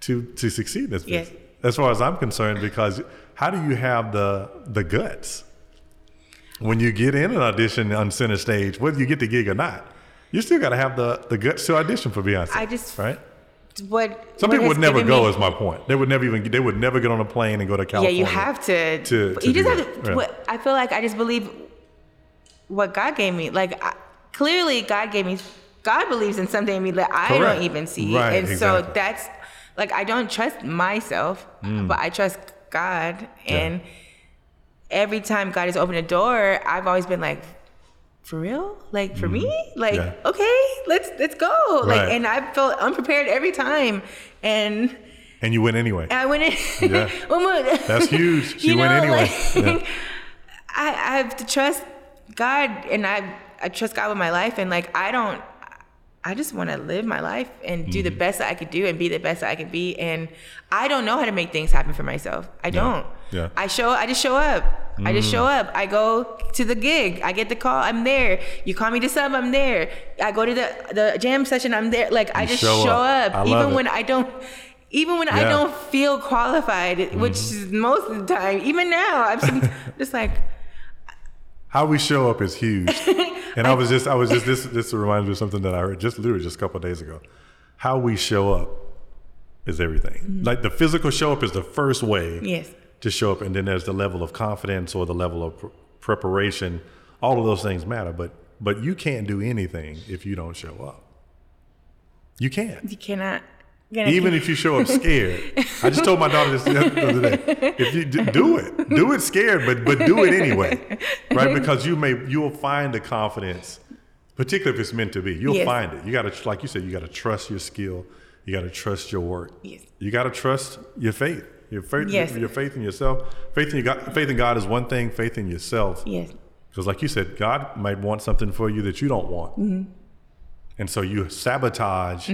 to to succeed in this Yes. business. As far as I'm concerned, because how do you have the the guts when you get in an audition on center stage, whether you get the gig or not? You still got to have the the guts to audition for Beyonce. I just- right. What Some what people would never go. me- Is my point. They would never even. They would never get on a plane and go to California. Yeah, you have to. to- to you just have to. yeah. What, I feel like I just believe what God gave me. Like I, clearly, God gave me. God believes in something in me that I Correct. don't even see, Right, and so that's like I don't trust myself, but I trust God. Mm. Yeah. And every time God has opened a door, I've always been like. For real? Like for me? Like Mm-hmm. Yeah. okay, let's let's go. Like and I felt unprepared every time, and and you went anyway. I went in. Yeah. That's huge. She You went know, anyway. like, Yeah. I, I have to trust God, and I I trust God with my life, and like I don't. I just want to live my life and do the Mm-hmm. best that I could do and be the best that I could be. And I don't know how to make things happen for myself. I don't. Yeah. I show. I just show up. I just mm. show up. I go to the gig. I get the call. I'm there. You call me to sub. I'm there. I go to the the jam session. I'm there. Like I just show show, up. up, I even it. when I don't. Even when I don't feel qualified, which mm-hmm. is most of the time. Even now, I'm some- just like. How we show up is huge. And I was just, I was just, this, this reminds me of something that I heard just literally just a couple of days ago. How we show up is everything. Mm-hmm. Like the physical show up is the first way Yes. To show up, and then there's the level of confidence or the level of pr- preparation. All of those things matter, but but you can't do anything if you don't show up. You can't. You cannot. Even if you show up scared. I just told my daughter this the other day. If you do, do it, do it scared, but but do it anyway, right? Because you may you will find the confidence, particularly if it's meant to be. You'll Yes. find it. You got to, like you said, you got to trust your skill. You got to trust your work. Yes. You got to trust your faith. Your faith, Yes. your faith in yourself. Faith in your God, faith in God is one thing. Faith in yourself, Yes. because like you said, God might want something for you that you don't want, Mm-hmm. and so you sabotage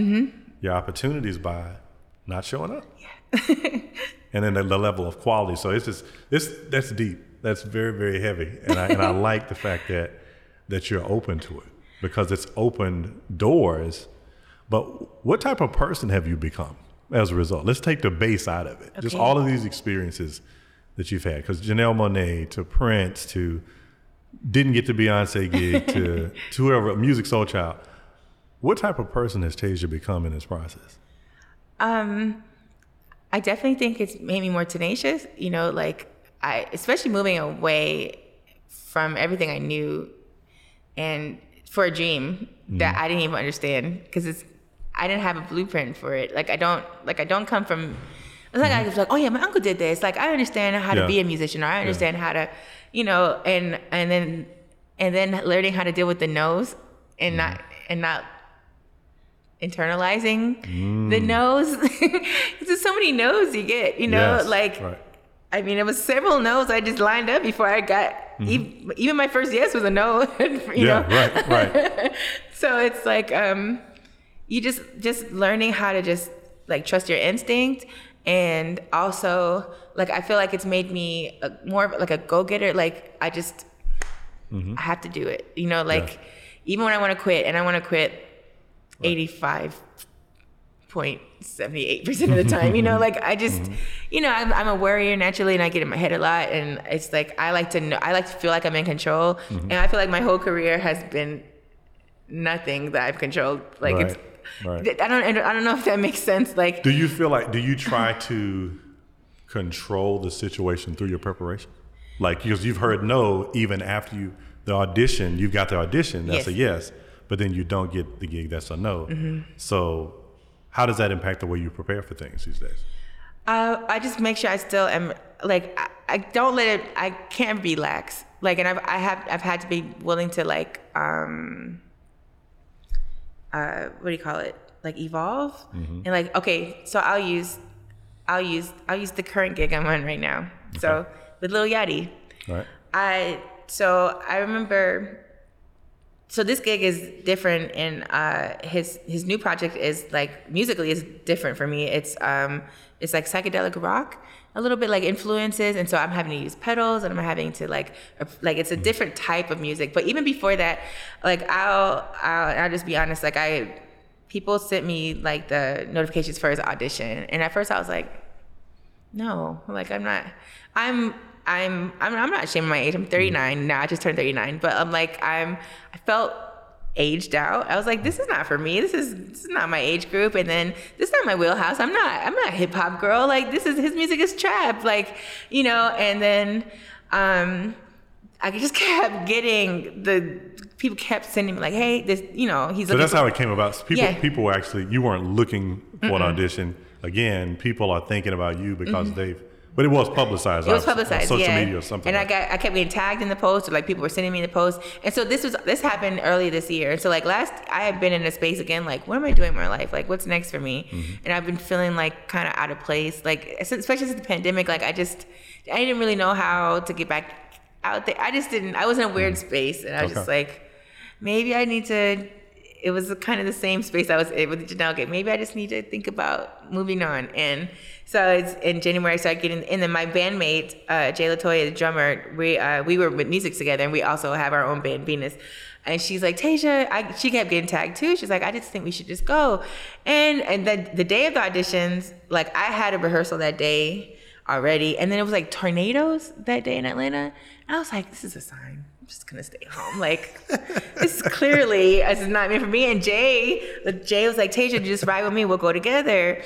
your opportunities by not showing up. and then the, the level of quality. So it's just this that's deep. That's very very heavy, and I and I like the fact that that you're open to it because it's opened doors. But what type of person have you become as a result? Let's take the bass out of it. Just all of these experiences that you've had, because Janelle Monae to Prince to didn't get the Beyonce gig to to whoever Musiq Soulchild. What type of person has Téja become in this process? Um, I definitely think it's made me more tenacious. You know, like I, especially moving away from everything I knew, and for a dream that I didn't even understand because it's I didn't have a blueprint for it. Like I don't like I don't come from. It's like I was like, oh yeah, my uncle did this. Like I understand how Yeah. to be a musician, or I understand how to, you know, and and then and then learning how to deal with the no's and not and not internalizing the no's. There's so many no's you get, you know, Yes, like right. I mean, it was several no's I just lined up before I got ev- even my first yes was a no. you Mm-hmm. yeah, know, right, right. so it's like um, you just just learning how to just like trust your instinct, and also like I feel like it's made me a, more of like a go getter. Like I just mm-hmm. I have to do it. You know, like Yeah. even when I want to quit, and I want to quit eighty five point seventy eight percent of the time. You know, like I just, mm-hmm. you know, I'm, I'm a worrier naturally, and I get in my head a lot. And it's like I like to know, I like to feel like I'm in control, mm-hmm. and I feel like my whole career has been nothing that I've controlled. Like Right, it's, right. I don't, I don't know if that makes sense. Like Do you feel like do you try to control the situation through your preparation? Like because you've heard no even after you the audition, you've got the audition, that's a yes, but then you don't get the gig, that's a no. Mm-hmm. So how does that impact the way you prepare for things these days? Uh, I just make sure I still am like I, I don't let it. I can't be lax. Like, and I've I have I've had to be willing to like um uh what do you call it? Like evolve and like okay, so I'll use I'll use I'll use the current gig I'm on right now. So with Lil Yachty, Right? I so I remember so this gig is different and uh his his new project is like musically is different for me. It's um it's like psychedelic rock, a little bit like influences and so I'm having to use pedals and I'm having to like like it's a mm. different type of music. But even before that, like I'll I'll, I'll just be honest like I people sent me like the notifications for his audition and at first I was like no, like I'm not. I'm. I'm. I'm. I'm not ashamed of my age. I'm mm. 39 now. I just turned 39, but I'm like I'm. I felt aged out. I was like, this is not for me. This is this is not my age group. And then this is not my wheelhouse. I'm not. I'm not a hip hop girl. Like this is his music is trap. Like you know. And then um, I just kept getting the people kept sending me like, hey, this. You know, he's So that's how it came about. People Yeah. people were actually you weren't looking for an audition. Again, people are thinking about you because they've but it was publicized. Mm-hmm. It was obviously, on publicized, social yeah. media or something. And I got, I kept getting tagged in the post, or like people were sending me the post. And so this was, this happened early this year. And so like last, I had been in a space again, like what am I doing in my life? Like what's next for me? Mm-hmm. And I've been feeling like kind of out of place, like especially since the pandemic. Like I just, I didn't really know how to get back out there. I just didn't. I was in a weird space, and I was just Mm-hmm. Like, maybe I need to. It was kind of the same space I was in with Janelle game. Maybe I just need to think about moving on. And so it's in January, I started getting, and then my bandmate, uh, Jay Latoya, the drummer, we, uh, we were with Musiq together and we also have our own band, Venus. And she's like, Téja, I, she kept getting tagged too. She's like, I just think we should just go. And, and the, the day of the auditions, like I had a rehearsal that day already. And then it was like tornadoes that day in Atlanta. And I was like, this is a sign. I'm just gonna stay home. Like, this clearly is not meant for me. And Jay, Jay was like, Téja, just ride with me. We'll go together.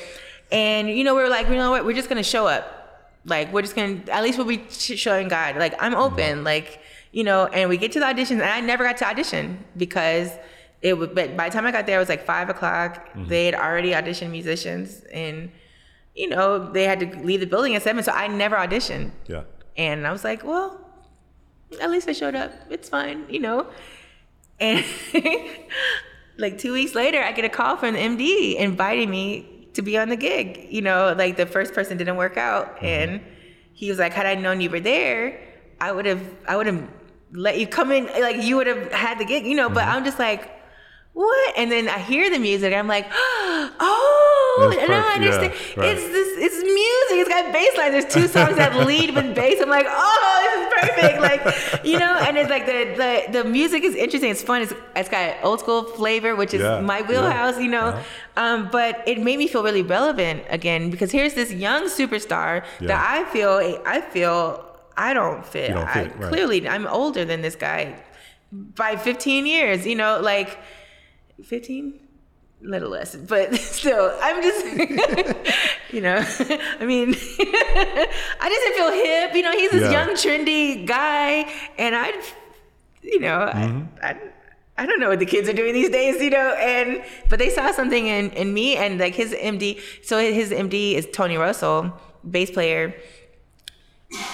And you know, we were like, you know what? We're just gonna show up. Like, we're just gonna at least we'll be showing God. Like, I'm mm-hmm. open. Like, you know. And we get to the audition, and I never got to audition because it was. But by the time I got there, it was like five o'clock. Mm-hmm. They had already auditioned musicians, and you know, they had to leave the building at seven. So I never auditioned. yeah. And I was like, well, at least I showed up. It's fine, you know. And like two weeks later, I get a call from the MD inviting me to be on the gig. You know, like the first person didn't work out, Mm-hmm. and he was like, had I known you were there, I would have, I would have let you come in, like you would have had the gig. You know, Mm-hmm. but I'm just like, what? And then I hear the music, I'm like, oh, That's and I perfect. Yeah, understand. right. It's this, it's music. It's got bass lines. There's two songs that lead with bass. I'm like, oh, this is perfect. Like, you know, and it's like the the the music is interesting. It's fun. It's it's got old school flavor, which is Yeah, my yeah. wheelhouse. You know, Uh-huh. um, but it made me feel really relevant again because here's this young superstar Yeah. that I feel I feel I don't fit. Don't I, right. Clearly, I'm older than this guy by 15 years. You know, like 15 little less but still i'm just you know i mean i just didn't feel hip you know he's this Yeah. young trendy guy and i you know Mm-hmm. I, I I don't know what the kids are doing these days, you know, and but they saw something in, in me and like his MD. So his MD is Tony Russell, bass player,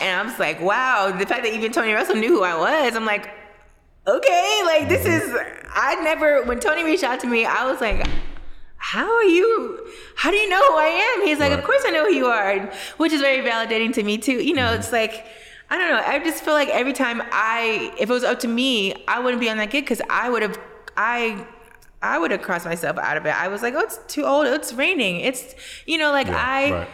and I was like, wow, the fact that even Tony Russell knew who I was, I'm like, okay, like this is I never when Tony reached out to me, I was like, how are you how do you know who I am? He's like, Right. Of course I know who you are, which is very validating to me too. You know, it's like I don't know. I just feel like every time I, if it was up to me, I wouldn't be on that gig because I would have, I, I would have crossed myself out of it. I was like, oh, it's too old. It's raining. It's, you know, like Yeah, I, right.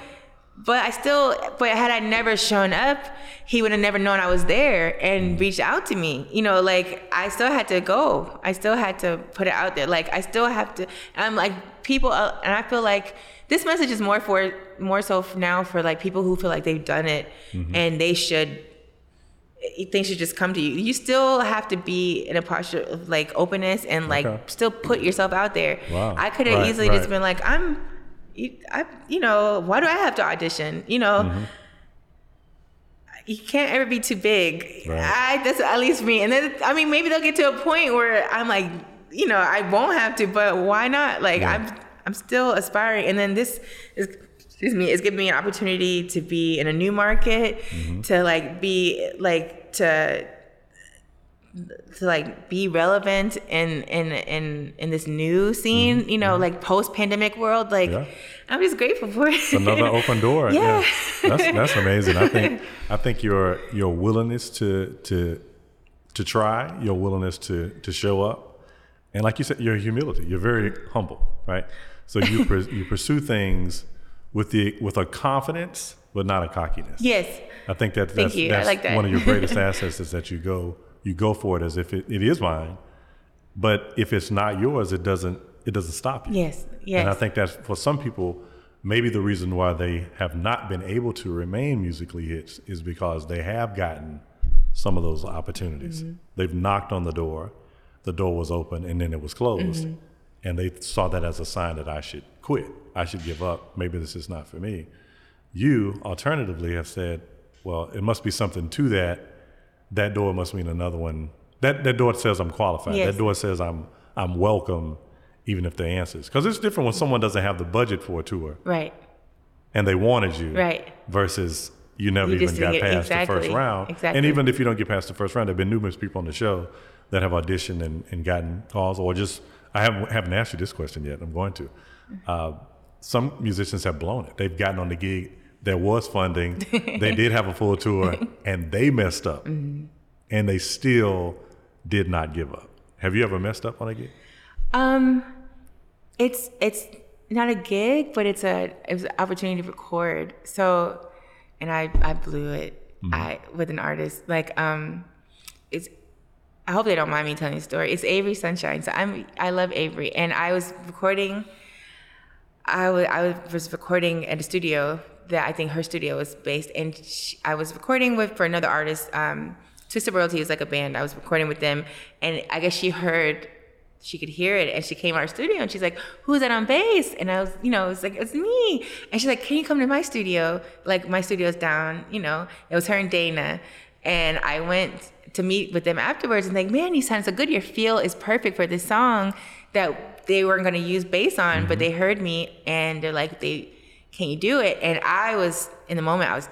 But I still, but had I never shown up, he would have never known I was there and reached out to me. You know, like I still had to go. I still had to put it out there. Like I still have to. I'm like people, uh, and I feel like this message is more for more so now for like people who feel like they've done it Mm-hmm. and they should. Things should just come to you. You still have to be in a posture of like openness and like Okay. still put yourself out there. Wow. I could have Right, easily right. just been like, I'm, you- I, you know, why do I have to audition? You know, Mm-hmm. you can't ever be too big. Right. I that's at least me. And then I mean, maybe they'll get to a point where I'm like, you know, I won't have to, but why not? Like Yeah. I'm, I'm still aspiring. And then this is, excuse me, is giving me an opportunity to be in a new market, Mm-hmm. to like be like to to like be relevant in in in in this new scene, you know, like post pandemic world. Like Mm-hmm. Yeah. I'm just grateful for it. another open door. Yeah. That's that's amazing. I think I think your your willingness to to to try, your willingness to to show up, and like you said, your humility. You're very humble, right? So you pers- you pursue things with the with a confidence, but not a cockiness. yes. I think that that's. I that's like that. one of your greatest assets is that you go you go for it as if it, it is mine, but if it's not yours, it doesn't it doesn't stop you. Yes. Yes. And I think that's for some people, maybe the reason why they have not been able to remain musically hitched is because they have gotten some of those opportunities. Mm-hmm. They've knocked on the door, the door was open, and then it was closed. Mm-hmm. And they saw that as a sign that I should quit. I should give up. Maybe this is not for me. You, alternatively, have said, well, it must be something to that. That door must mean another one. That, that door says I'm qualified. Yes. That door says I'm, I'm welcome, even if the answers. Because it's different when someone doesn't have the budget for a tour right. and they wanted you Right. versus you never You even got past the first round. exactly. And even if you don't get past the first round, there have been numerous people on the show that have auditioned and, and gotten calls or just, I haven't, haven't asked you this question yet. I'm going to. Uh, some musicians have blown it. They've gotten on the gig. There was funding. they did have a full tour and they messed up. Mm-hmm. And they still did not give up. Have you ever messed up on a gig? Um, it's it's not a gig, but it's a it was an opportunity to record. So, and I I blew it. I with an artist like um, it's. I hope they don't mind me telling the story. It's Avery Sunshine. So I'm I love Avery, and I was recording. I wa- I was recording at a studio that I think her studio was based, and she, I was recording with for another artist. Um, Twisted Royalty is like a band. I was recording with them, and I guess she heard, she could hear it, and she came to our studio, and she's like, "Who's that on bass?" And I was, you know, it's like it's me, and she's like, "Can you come to my studio? Like my studio's down, you know." It was her and Dana, and I went to meet with them afterwards, and like, "Man, you sound so good. Your feel is perfect for this song." That they weren't going to use bass on, but they heard me, and they're like, "They." Can you do it? And I was in the moment. I was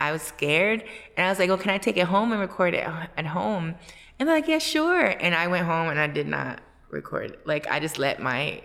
I was scared and I was like, well, can I take it home and record it at home? And they're like, yeah, sure. And I went home and I did not record. Like I just let my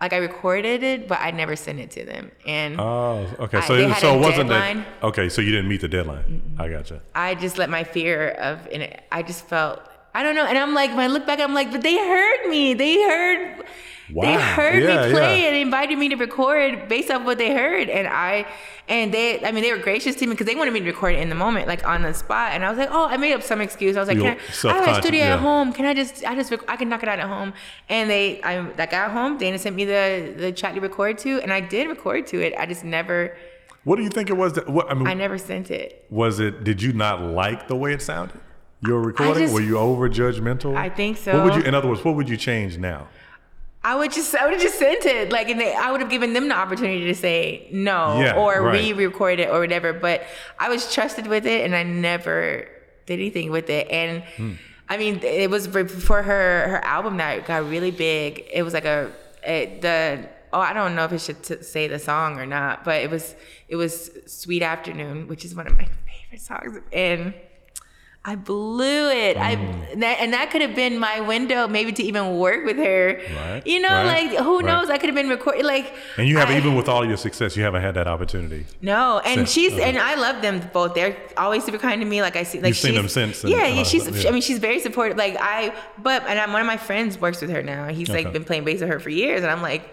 like I recorded it, but I never sent it to them. And Oh, okay. So, it, so it wasn't deadline. that. Okay, so you didn't meet the deadline. I gotcha. I just let my fear of, and I just felt, I don't know. And I'm like, when I look back, I'm like, but they heard me. They heard, they heard Yeah, me play yeah. and invited me to record based off what they heard. And I, and they, I mean, they were gracious to me because they wanted me to record it in the moment, like on the spot. And I was like, oh, I made up some excuse. I was like, can I, I have a studio yeah. at home. Can I just, I just, rec- I can knock it out at home. And they, I, I got home. Dana sent me the the track to record to, and I did record to it. I just never, What do you think it was? That, what I mean, I never sent it. was it? Did you not like the way it sounded? Your recording? just- Were you over judgmental? I think so. What would you? In other words, what would you change now? I would just I would have just sent it like and they, I would have given them the opportunity to say no Yeah, or right. re-record it or whatever but I was trusted with it and I never did anything with it and Hmm. I mean it was before her her album that got really big it was like a, a the oh I don't know if it should t- say the song or not but it was it was Sweet Afternoon which is one of my favorite songs and I blew it. I Mm. and that, and that could have been my window, maybe to even work with her. Right, You know, right, like who right. knows? I could have been recording. Like, And you have I- even with all your success, you haven't had that opportunity. no, and Since- she's okay. and I love them both. They're always super kind to me. Like I see, like You've seen them since and Yeah, yeah. that She's. yeah. I mean, she's very supportive. Like I, but and I'm, one of my friends works with her now. He's Okay. like been playing bass with her for years, and I'm like.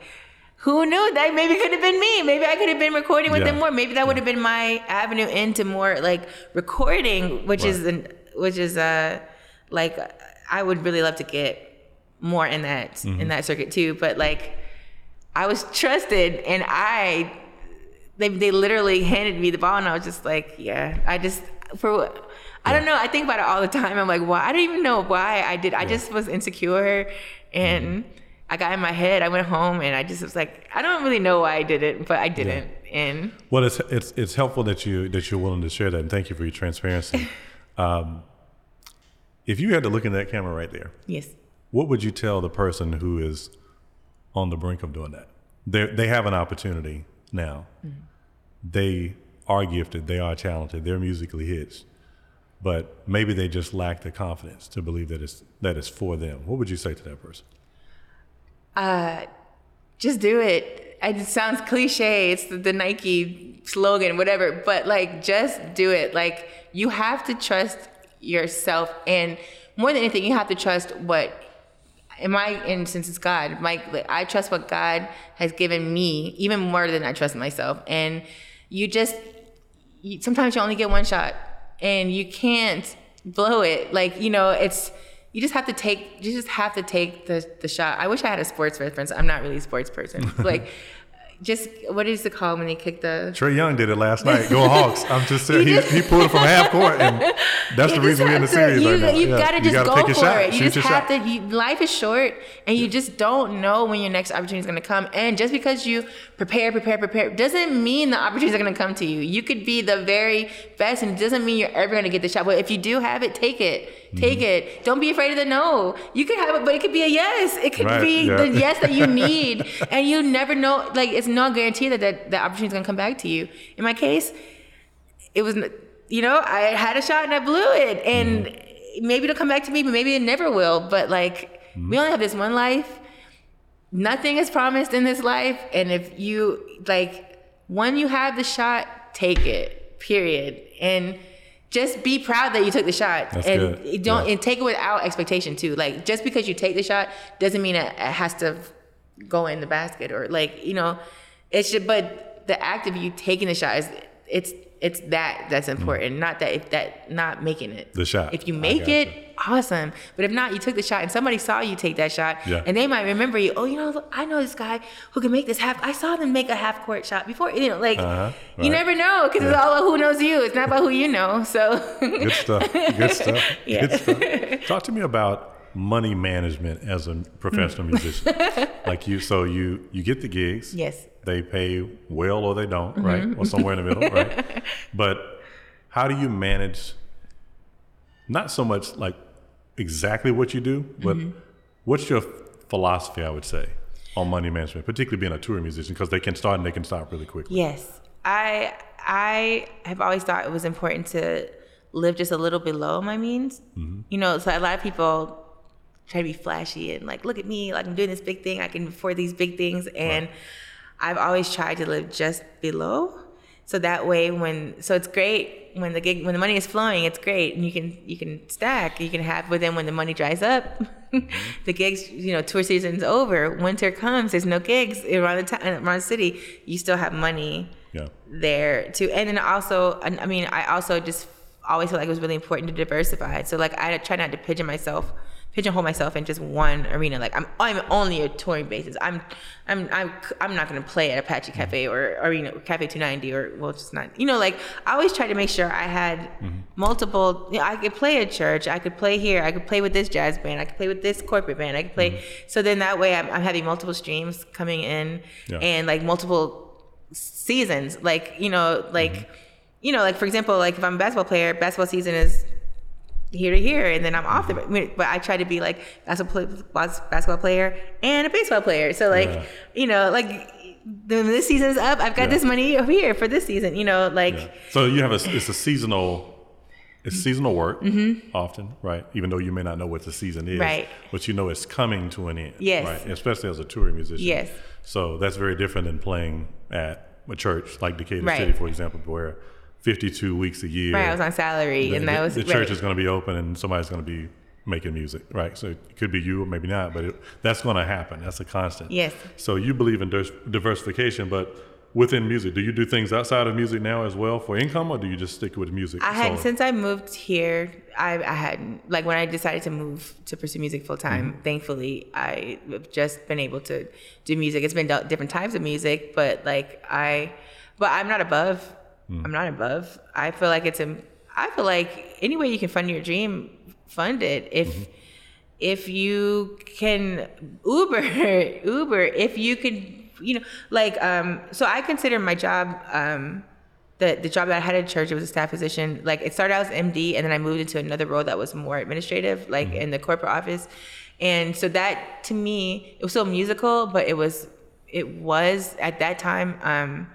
Who knew that maybe could have been me? Maybe I could have been recording with Yeah. them more. Maybe that would have been my avenue into more like recording, which is an, which is uh like I would really love to get more in that Mm-hmm. in that circuit too. But like I was trusted and I they they literally handed me the ball and I was just like, yeah, I just for I don't know. I think about it all the time. I'm like, why? I don't even know why I did. I just was insecure and Mm-hmm. I got in my head. I went home and I just was like, I don't really know why I did it, but I didn't. And Well, it's it's it's helpful that you that you're willing to share that, and thank you for your transparency. um, if you had to look in that camera right there, yes. what would you tell the person who is on the brink of doing that? They they have an opportunity now. They are gifted. They are talented. They're musically hitched, but maybe they just lack the confidence to believe that it's that it's for them. What would you say to that person? Uh, just do it. It sounds cliche. It's the, the Nike slogan, whatever. But like, just do it. Like, you have to trust yourself, and more than anything, you have to trust what. In my instance, it's God. My, I trust what God has given me, even more than I trust myself. And you just, you, sometimes you only get one shot, and you can't blow it. Like you know, it's you just have to take you just have to take the the shot. I wish I had a sports reference. I'm not really a sports person. like just what is it called when they kick the Trae Young did it last night. Go Hawks! I'm just saying he, just- he pulled it from half court, and that's the reason we're in the to- series you, right now. You Yeah. gotta just gotta go for shot. it. You just have shot. to. You, life is short, and you just don't know when your next opportunity is gonna come. And just because you prepare, prepare, prepare, doesn't mean the opportunities are gonna come to you. You could be the very best, and it doesn't mean you're ever gonna get the shot. But if you do have it, take it. Take Mm-hmm. it. Don't be afraid of the no. You could have it, but it could be a yes. It could Right, be yeah. the yes that you need, and you never know. Like it's not guaranteed that that, that opportunity is gonna come back to you. In my case, it was you know i had a shot and i blew it and Mm-hmm. maybe it'll come back to me but maybe it never will but like Mm-hmm. we only have this one life nothing is promised in this life and if you like when you have the shot take it period and just be proud that you took the shot That's and good. don't Yeah. and take it without expectation too like just because you take the shot doesn't mean it, it has to go in the basket or like you know it's just but the act of you taking the shot is it's it's that that's important not that if that not making it Mm. The shot. if you make it awesome but if not you took the shot and somebody saw you take that shot Yeah. and they might remember you oh you know i know this guy who can make this half i saw them make a half court shot before you know like Uh-huh, you never know because it's all about who knows you it's not about who you know so Good stuff. Good stuff. Yeah. Good stuff. Talk to me about money management as a professional musician. Like you, so you you get the gigs. yes They pay well or they don't, Mm-hmm. right? Or somewhere in the middle, right? But how do you manage? Not so much like exactly what you do, but Mm-hmm. what's your philosophy? I would say on money management, particularly being a touring musician, because they can start and they can stop really quickly. Yes. I I have always thought it was important to live just a little below my means. Mm-hmm. You know, so a lot of people try to be flashy and like look at me like i'm doing this big thing i can afford these big things and right. i've always tried to live just below so that way when so it's great when the gig when the money is flowing it's great and you can you can stack you can have but then when the money dries up mm-hmm. the gigs you know tour season's over winter comes there's no gigs around the town around the city you still have money yeah. there too and then also i mean i also just always felt like it was really important to diversify so like i try not to pigeon myself pigeonhole myself in just one arena. Like I'm, I'm only a touring basis. I'm, I'm, I'm, I'm not going to play at Apache mm-hmm. Cafe or Arena Cafe 290 or well, just not. You know, like I always try to make sure I had mm-hmm. multiple. You know, I could play at church. I could play here. I could play with this jazz band. I could play with this corporate band. I could play. Mm-hmm. So then that way, I'm, I'm, having multiple streams coming in yeah. and like multiple seasons. Like you know, like. Mm-hmm. You know, like for example, like if I'm a basketball player, basketball season is here to here, and then I'm off the. But I try to be like as a basketball basketball player and a baseball player. So like, yeah. you know, like when this season is up, I've got yeah. this money over here for this season. You know, like. Yeah. So you have a it's a seasonal. It's seasonal work mm-hmm. often, right? Even though you may not know what the season is, right? But you know it's coming to an end, yes. Right? Especially as a touring musician, yes. So that's very different than playing at a church like Decatur right. City, for example, where 52 weeks a year. Right, I was on salary, the, and that was the church is going to be open, and somebody's going to be making music, right? So it could be you, or maybe not, but it, that's going to happen. That's a constant. Yes. So you believe in diversification, but within music, do you do things outside of music now as well for income, or do you just stick with music? I had since I moved here. I, I had like when I decided to move to pursue music full time. Mm-hmm. Thankfully, I've just been able to do music. It's been different types of music, but like I, but I'm not above Mm. I'm not above. I feel like it's a. I feel like any way you can fund your dream, fund it. If mm-hmm. if you can Uber, Uber. If you could, you know, like um. So I consider my job um. The, the job that I had at church, it was a staff position. Like it started out as MD, and then I moved into another role that was more administrative, like mm-hmm. in the corporate office. And so that to me, it was still musical, but it was it was at that time um,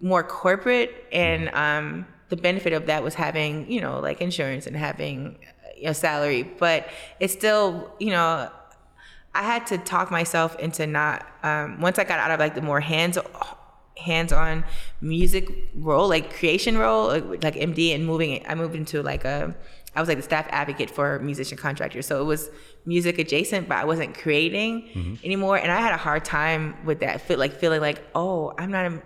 more corporate and um, the benefit of that was having you know like insurance and having you know salary. But it's still you know i had to talk myself into not um, once i got out of like the more hands hands-on music role like creation role like md and moving i moved into like a i was like the staff advocate for musician contractors. So it was music adjacent but i wasn't creating mm-hmm. anymore. And i had a hard time with that feel like feeling like oh i'm not a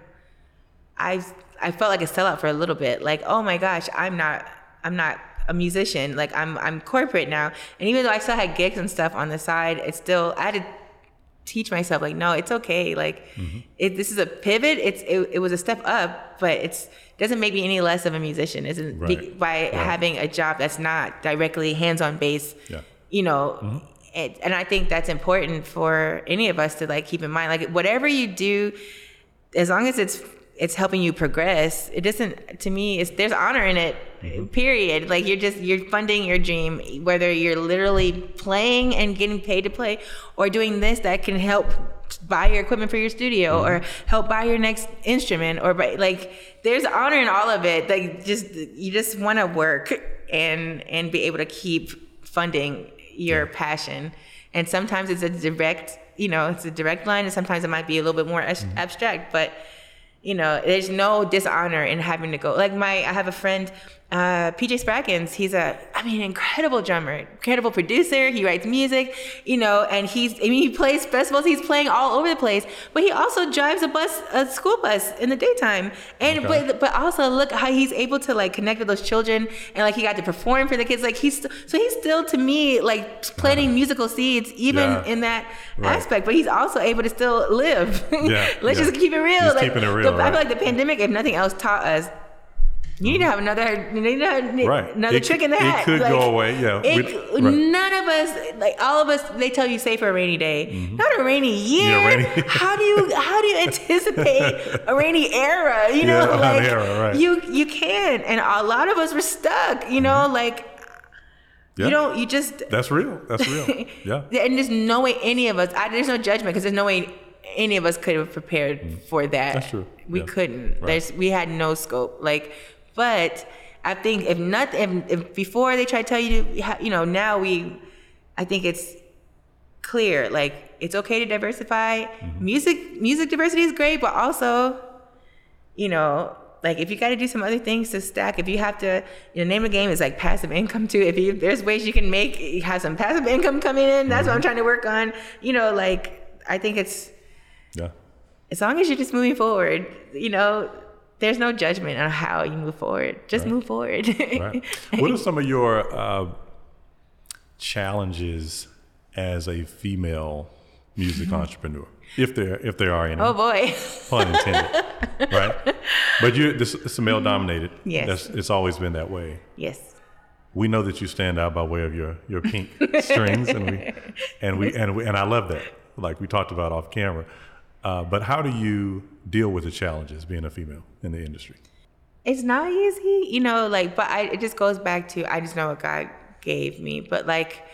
I I felt like a sellout for a little bit. Like, oh my gosh, I'm not I'm not a musician. Like I'm I'm corporate now. And even though I still had gigs and stuff on the side, it's still I had to teach myself like, no, it's okay. Like mm-hmm. it, this is a pivot. It's it, it was a step up, but it's doesn't make me any less of a musician. Isn't right. by right. having a job that's not directly hands-on bass. Yeah. You know, mm-hmm. it, and I think that's important for any of us to like keep in mind. Like whatever you do, as long as it's it's helping you progress. It doesn't to me. It's there's honor in it. Mm-hmm. Period. Like you're just you're funding your dream, whether you're literally playing and getting paid to play, or doing this that can help buy your equipment for your studio mm-hmm. or help buy your next instrument or buy, like there's honor in all of it. Like just you just want to work and and be able to keep funding your yeah. passion. And sometimes it's a direct, you know, it's a direct line, and sometimes it might be a little bit more mm-hmm. abstract, but you know, there's no dishonor in having to go. Like my, I have a friend, uh, PJ Spraggins. He's a, I mean, incredible drummer, incredible producer. He writes music, you know, and he's, I mean, he plays festivals. He's playing all over the place. But he also drives a bus, a school bus in the daytime. And okay. but, but also look how he's able to like connect with those children, and like he got to perform for the kids. Like he's so he's still to me like planting uh, musical seeds even yeah. in that right. aspect. But he's also able to still live. Yeah, Let's yeah. just keep it real. He's like, keeping it real. The, right. I feel like the pandemic, if nothing else, taught us you need to have another, need to right. another it, trick in the hat. It could like, go away, yeah. It, right. None of us, like all of us, they tell you save for a rainy day, mm-hmm. not a rainy year. Yeah, rainy. how do you how do you anticipate a rainy era? You know, yeah, like era, right. you you can, and a lot of us were stuck. You know, mm-hmm. like. Yeah. You don't. You just. That's real. That's real. Yeah. and there's no way any of us. I, there's no judgment because there's no way any of us could have prepared mm. for that. That's true. We yeah. couldn't. Right. There's. We had no scope. Like but I think if nothing, if, if before they try to tell you to, you know, now we, I think it's clear. Like it's okay to diversify. Mm-hmm. Music music diversity is great, but also, you know, like if you got to do some other things to stack, if you have to, you know, name of the game is like passive income too. If you there's ways you can make have some passive income coming in, that's what I'm Mm-hmm. trying to work on. You know, like I think it's Yeah. as long as you're just moving forward, you know, there's no judgment on how you move forward. Just Right. move forward. Right. what are some of your uh, challenges as a female music entrepreneur, if there if there are any? oh boy. Pun intended. right. But you, this it's a male dominated. Yes. That's, it's always been that way. yes. We know that you stand out by way of your your pink strings, and we and we and we and I love that. Like we talked about off camera. Uh, but how do you deal with the challenges being a female in the industry? It's not easy, you know, like, but I, it just goes back to, I just know what God gave me. But like,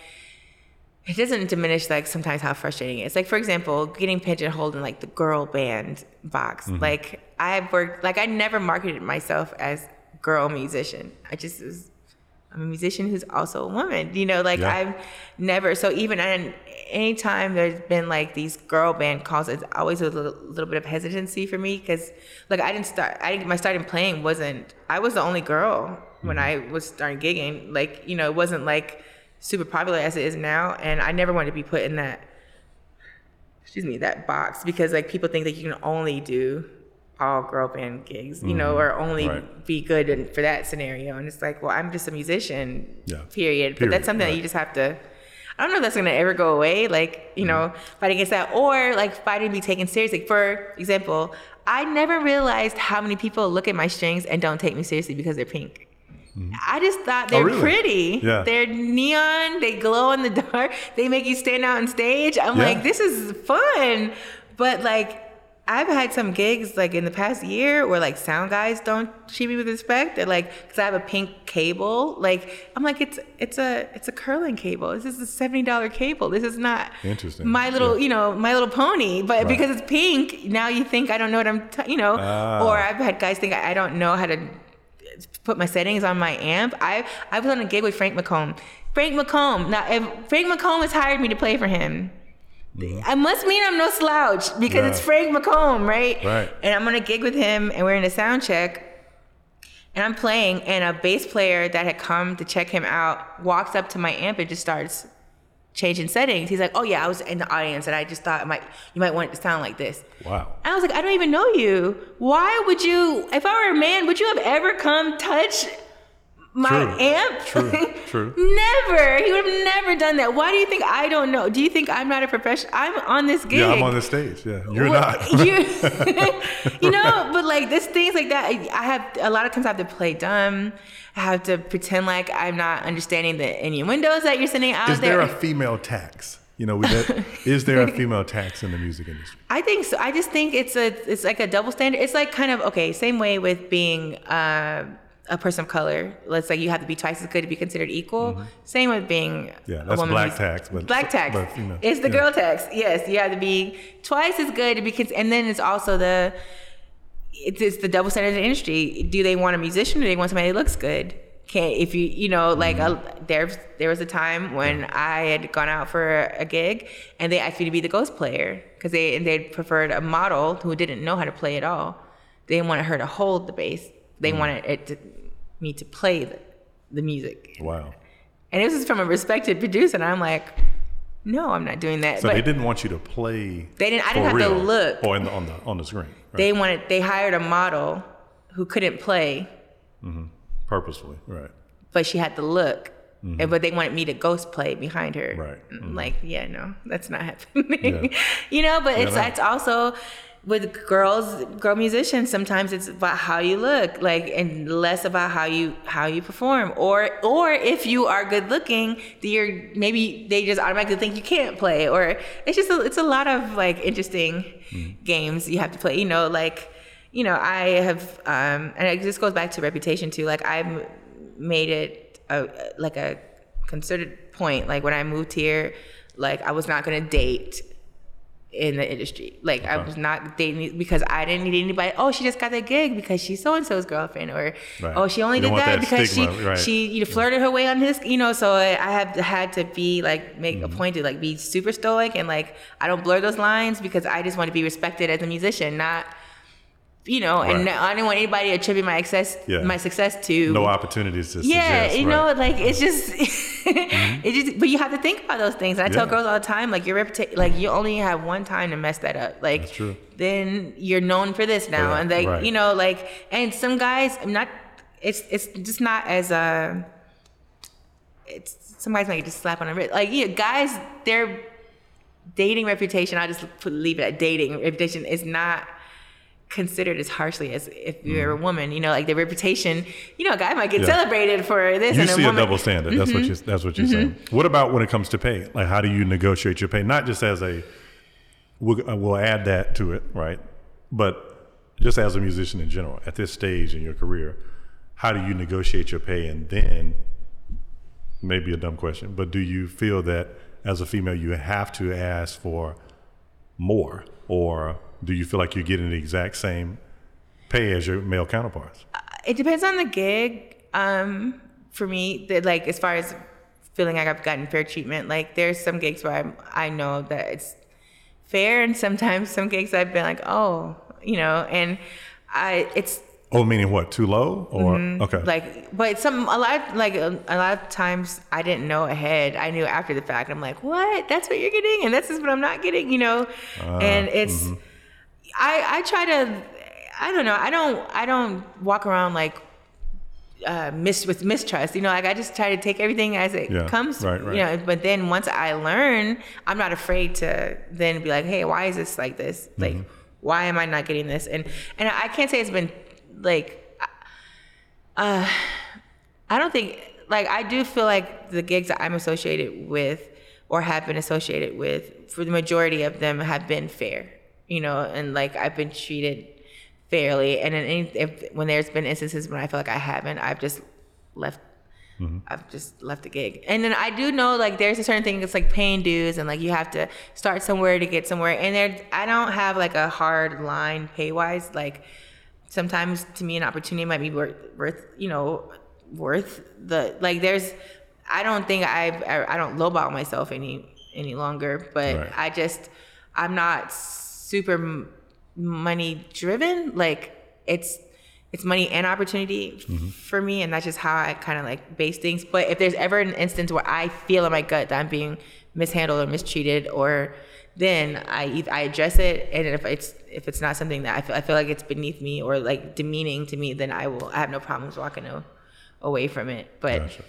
it doesn't diminish like sometimes how frustrating it is. Like, for example, getting pigeonholed in like the girl band box. Like, I've worked, like, I never marketed myself as girl musician. I just was, I'm a musician who's also a woman, you know, like Yeah. I've never, so even and anytime there's been like these girl band calls, it's always a little, little bit of hesitancy for me because like I didn't start, I didn't, my starting playing wasn't, I was the only girl when mm-hmm. I was starting gigging. Like, you know, it wasn't like super popular as it is now. And I never wanted to be put in that, excuse me, that box because like people think that you can only do all girl band gigs, you know, or only Right. be good in, for that scenario. And it's like, well, I'm just a musician, Yeah. period. But that's something that you just have to. I don't know if that's gonna ever go away. Like you know, fight against that, or like fighting to be taken seriously. For example, I never realized how many people look at my strings and don't take me seriously because they're pink. I just thought they're Mm-hmm. Oh, really? pretty. Yeah. They're neon. They glow in the dark. They make you stand out on stage. I'm Yeah. like, this is fun. But like, I've had some gigs like in the past year where like sound guys don't treat me with respect. They're like, because I have a pink cable. Like, I'm like, it's it's a it's a Kirlin cable. This is a seventy dollar cable. This is not Interesting. My little, Yeah. you know, My Little Pony. But Right. because it's pink, now you think I don't know what I'm, t- you know. Ah. Or I've had guys think I I don't know how to put my settings on my amp. I I was on a gig with Frank McComb. Frank McComb. Now, if Frank McComb has hired me to play for him, Mm-hmm. I must mean I'm no slouch because it's Frank McComb, right? Right. And I'm on a gig with him, and we're in a sound check. And I'm playing, and a bass player that had come to check him out walks up to my amp and just starts changing settings. He's like, "Oh yeah, I was in the audience, and I just thought might you might want it to sound like this." Wow. I was like, I don't even know you. Why would you, if I were a man, would you have ever come touch my True. amp? True. True. never. He would have never done that. Why do you think I don't know? Do you think I'm not a professional? I'm on this gig. Yeah, I'm on the stage. Yeah, you're Well, not. you, you know, but like this things like that. I have a lot of times I have to play dumb. I have to pretend like I'm not understanding the innuendos that you're sending out Is there there. a female tax? You know, is there a female tax in the music industry? I think so. I just think it's a it's like a double standard. It's like kind of okay, same way with being uh, a person of color. Let's say you have to be twice as good to be considered equal. Same with being Mm-hmm. Yeah, a that's woman black tax, but- black tax. but, you know, it's the yeah. girl tax. Yes, you have to be twice as good to be cons- and then it's also the it's, it's the double standard in the industry. Do they want a musician or do they want somebody that looks good? Can if you you know like Mm-hmm. uh, there there was a time when I had gone out for a gig and they asked me to be the ghost player because they and they preferred a model who didn't know how to play at all. They wanted her to hold the bass. They Mm. wanted it to, me to play the, the music. Wow. And this is from a respected producer, and I'm like, no, I'm not doing that. So but they didn't want you to play. They didn't- I didn't have to look. Or in the, on the on the screen. Right? they wanted they hired a model who couldn't play Mm-hmm. purposefully. Right. but she had to look. And, but they wanted me to ghost play behind her. Mm-hmm. Right. Like, yeah, no, that's not happening. Yeah. you know, but it's no. it's also with girls, girl musicians. Sometimes it's about how you look, like, and less about how you how you perform. Or or if you are good looking, you're maybe they just automatically think you can't play. Or it's just a, it's a lot of like interesting Mm-hmm. games you have to play. You know, like you know, I have, um, and it just goes back to reputation too. Like I've made it a, like a concerted point. Like when I moved here, like I was not gonna date in the industry. Like I was not dating because I didn't need anybody. Oh, she just got that gig because she's so and so's girlfriend, or Right. oh, she only You did that, that because stigma, she right. she you know, flirted her way on his. You know, so I I have had to be like make Mm-hmm. a point to like be super stoic and like I don't blur those lines because I just want to be respected as a musician, not. You know, and Right. I didn't want anybody to attribute my success, Yeah. my success to No opportunities to yeah, suggest. you right. Mm-hmm. know, like it's just, it just. But you have to think about those things. And I tell girls all the time, like your reputation, like you only have one time to mess that up. Like then you're known for this now, that, and like right. you know, like and some guys, I'm not. It's it's just not as uh It's somebody's might just slap on the wrist. Like yeah, guys, their dating reputation. I just leave it at dating reputation is not considered as harshly as if you're a woman. You know, like the reputation. You know, a guy might get Mm-hmm. Yeah. celebrated for this, You and a see a woman. double standard. That's what you. That's what you're saying. What about when it comes to pay? Like, how do you negotiate your pay? Not just as a, we'll, uh, we'll add that to it, right? But just as a musician in general, at this stage in your career, how do you negotiate your pay? And then, maybe a dumb question, but do you feel that as a female you have to ask for more, or do you feel like you're getting the exact same pay as your male counterparts? it depends on the gig. Um, for me, that like as far as feeling like I've gotten fair treatment, like there's some gigs where I'm, I know that it's fair, and sometimes some gigs I've been like, oh, you know, and I it's Oh, meaning what? Too low, or okay? Mm-hmm. like, but some a lot like a, a lot of times I didn't know ahead. I knew after the fact. I'm like, what? That's what you're getting, and this is what I'm not getting, you know. and it's I I try to I don't know. I don't I don't walk around like uh, mis with mistrust. You know, like I just try to take everything as it Yeah, comes. right, right. You know, but then once I learn, I'm not afraid to then be like, hey, why is this like this? Like, Mm-hmm. why am I not getting this? And and I can't say it's been like uh, I don't think like I do feel like the gigs that I'm associated with or have been associated with for the majority of them have been fair, you know, and like I've been treated fairly. And then any, if when there's been instances when I feel like I haven't, I've just left. Mm-hmm. I've just left the gig, and then I do know like there's a certain thing that's like paying dues, and like you have to start somewhere to get somewhere. And there, I don't have like a hard line pay wise. Like sometimes to me an opportunity might be worth, worth you know worth the like there's i don't think i've i, I don't lowball myself any any longer but Right. i just i'm not super money driven like it's it's money and opportunity Mm-hmm. for me and that's just how i kind of like base things but if there's ever an instance where i feel in my gut that i'm being mishandled or mistreated or then i i address it and if it's if it's not something that i feel, I feel like it's beneath me or like demeaning to me then i will i have no problems walking away from it but Gotcha.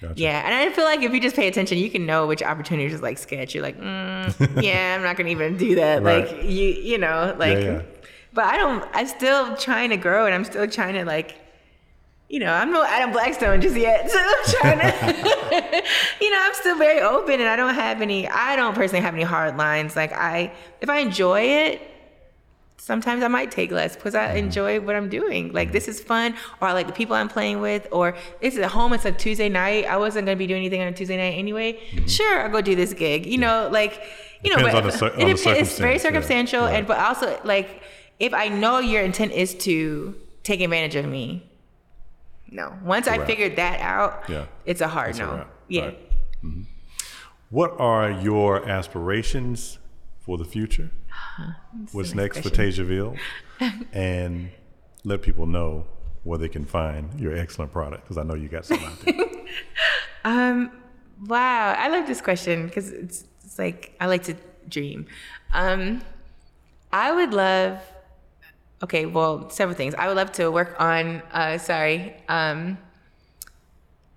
Gotcha. yeah, and I feel like if you just pay attention, you can know which opportunities is like sketch. You're like, mm, yeah, I'm not gonna even do that. Right. Like you, you know, like. yeah. But I don't. I'm still trying to grow, and I'm still trying to like, you know, I'm no Adam Blackstone just yet. So I'm trying to, you know, I'm still very open, and I don't have any. I don't personally have any hard lines. Like I, if I enjoy it, sometimes I might take less because I mm-hmm. enjoy what I'm doing. Like this is fun, or I like the people I'm playing with, or this is at home. It's a Tuesday night. I wasn't gonna be doing anything on a Tuesday night anyway. Mm-hmm. Sure, I'll go do this gig. You know, like you know, but on the cir- it on the it's very circumstance, yeah. circumstantial, Right. and but also like if I know your intent is to take advantage of me. No. Once I figured that out, Yeah. it's a hard That's no. wrap. Yeah. Right. Mm-hmm. What are your aspirations for the future? What's nice next for. Téja Veal? and let people know where they can find your excellent product because I know you got some out there. Um, wow, I love this question because it's, it's like I like to dream. Um, I would love. Okay, well, several things. I would love to work on. Uh, sorry, um,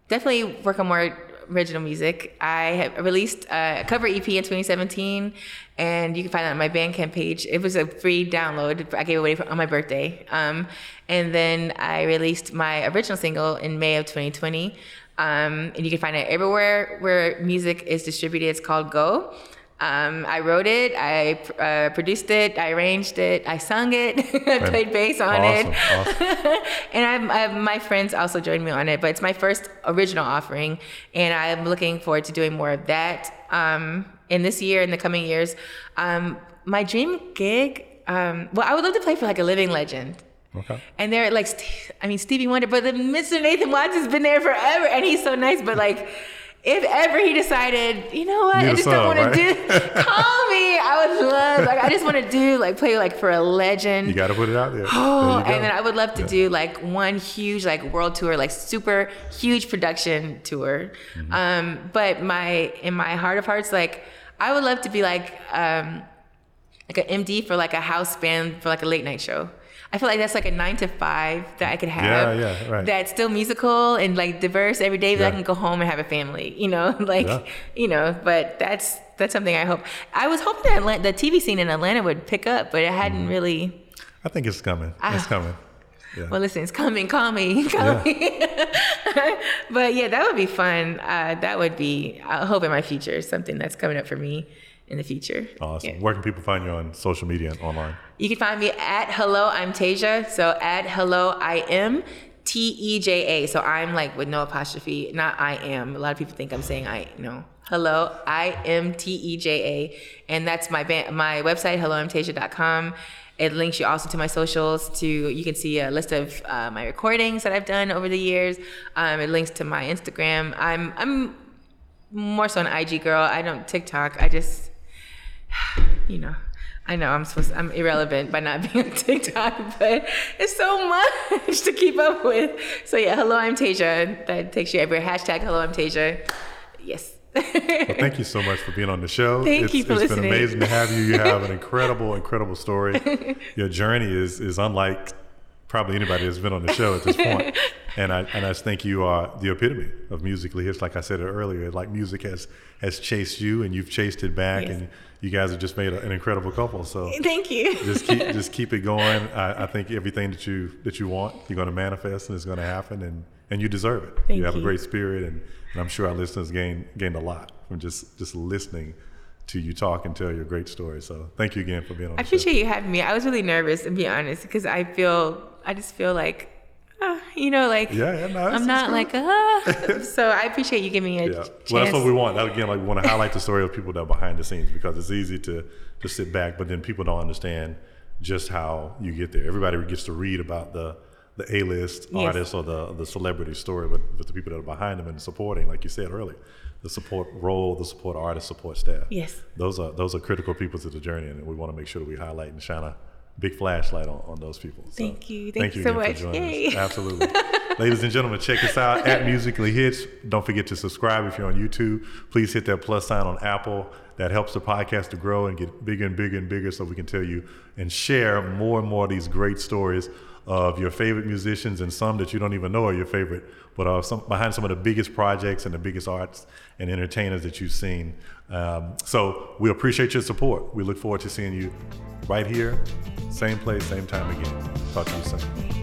definitely work on more original music. I released a cover EP in 2017, and you can find that on my Bandcamp page. It was a free download. I gave it away for, on my birthday. Um, and then I released my original single in May of 2020. Um, and you can find it everywhere where music is distributed. It's called Go. Um, I wrote it, I uh, produced it, I arranged it, I sung it, I played bass on Awesome, it. awesome. and I'm, I, my friends also joined me on it, but it's my first original offering, and I'm looking forward to doing more of that. Um, in this year in the coming years. Um, my dream gig, um, well, I would love to play for like a living legend. Okay. And they're like, I mean, Stevie Wonder, but the Mr. Nathan Watts has been there forever, and he's so nice. But like, if ever he decided, you know what, I just don't want right? to do, call me. I would love, like, I just want to do like play like for a legend. You got to put it out there. Oh, There and then I would love to Yeah. do like one huge like world tour, like super huge production tour. Mm-hmm. Um, but my in my heart of hearts, like I would love to be like um, like an MD for like a house band for like a late night show. I feel like that's like a nine to five that I could have. Yeah, yeah, right. That's still musical and like diverse every day that I can go home and have a family. You know, like Yeah. you know. But that's that's something I hope. I was hoping that Atlanta, the TV scene in Atlanta would pick up, but it hadn't Mm-hmm. really. I think it's coming. Ah. It's coming. Yeah. Well, listen, it's coming. Call me. Call me. but yeah, that would be fun. Uh, that would be, I hope in my future, something that's coming up for me in the future. awesome. Yeah. Where can people find you on social media and online? You can find me at Hello I'm Téja. So at Hello I am T E J A. So I'm like with no apostrophe, not I am. A lot of people think I'm saying I no. Hello I am T E J A, and that's my band, my website helloimteja.com. It links you also to my socials. To you can see a list of uh, my recordings that I've done over the years. Um, it links to my Instagram. I'm I'm more so an IG girl. I don't TikTok. I just you know, I know I'm supposed I'm irrelevant by not being on TikTok, but it's so much to keep up with. So yeah, hello, I'm Téja. That takes you everywhere. Hashtag hello, I'm Téja. Yes. Well, thank you so much for being on the show. Thank it's, you for It's listening. been amazing to have you. You have an incredible, incredible story. Your journey is is unlike probably anybody that's been on the show at this point. And I and I just think you are the epitome of musically hitched. Like I said earlier, like music has has chased you, and you've chased it back, Yes. and you guys have just made a, an incredible couple. So Thank you. just keep just keep it going. I, I think everything that you that you want, you're going to manifest, and it's going to happen, and and you deserve it. Thank you have a great spirit, and, and I'm sure our listeners gained gained a lot from just just listening to you talk and tell your great story. So thank you again for being on. I the show. appreciate you having me. I was really nervous, to be honest, because I feel, I just feel like, ah, you know, like Yeah, yeah, no, I'm not cool. like, ah. so I appreciate you giving me a Yeah, chance. well, that's what we want. That, again, like we want to highlight the story of people that are behind the scenes because it's easy to to sit back, but then people don't understand just how you get there. Everybody gets to read about the the A-list Yes. artist or the the celebrity story, but but the people that are behind them and supporting, like you said earlier, the support role, the support artist, support staff. Yes. those are those are critical people to the journey, and we want to make sure that we highlight and shine a big flashlight on, on those people. So Thank you. Thank you again so for much. Absolutely. Ladies and gentlemen, check us out at Musically Hitched. Don't forget to subscribe if you're on YouTube. Please hit that plus sign on Apple. That helps the podcast to grow and get bigger and bigger and bigger so we can tell you and share more and more of these great stories of your favorite musicians and some that you don't even know are your favorite, but are some, behind some of the biggest projects and the biggest arts and entertainers that you've seen. Um, so we appreciate your support. We look forward to seeing you right here, same place, same time again. Talk to you soon.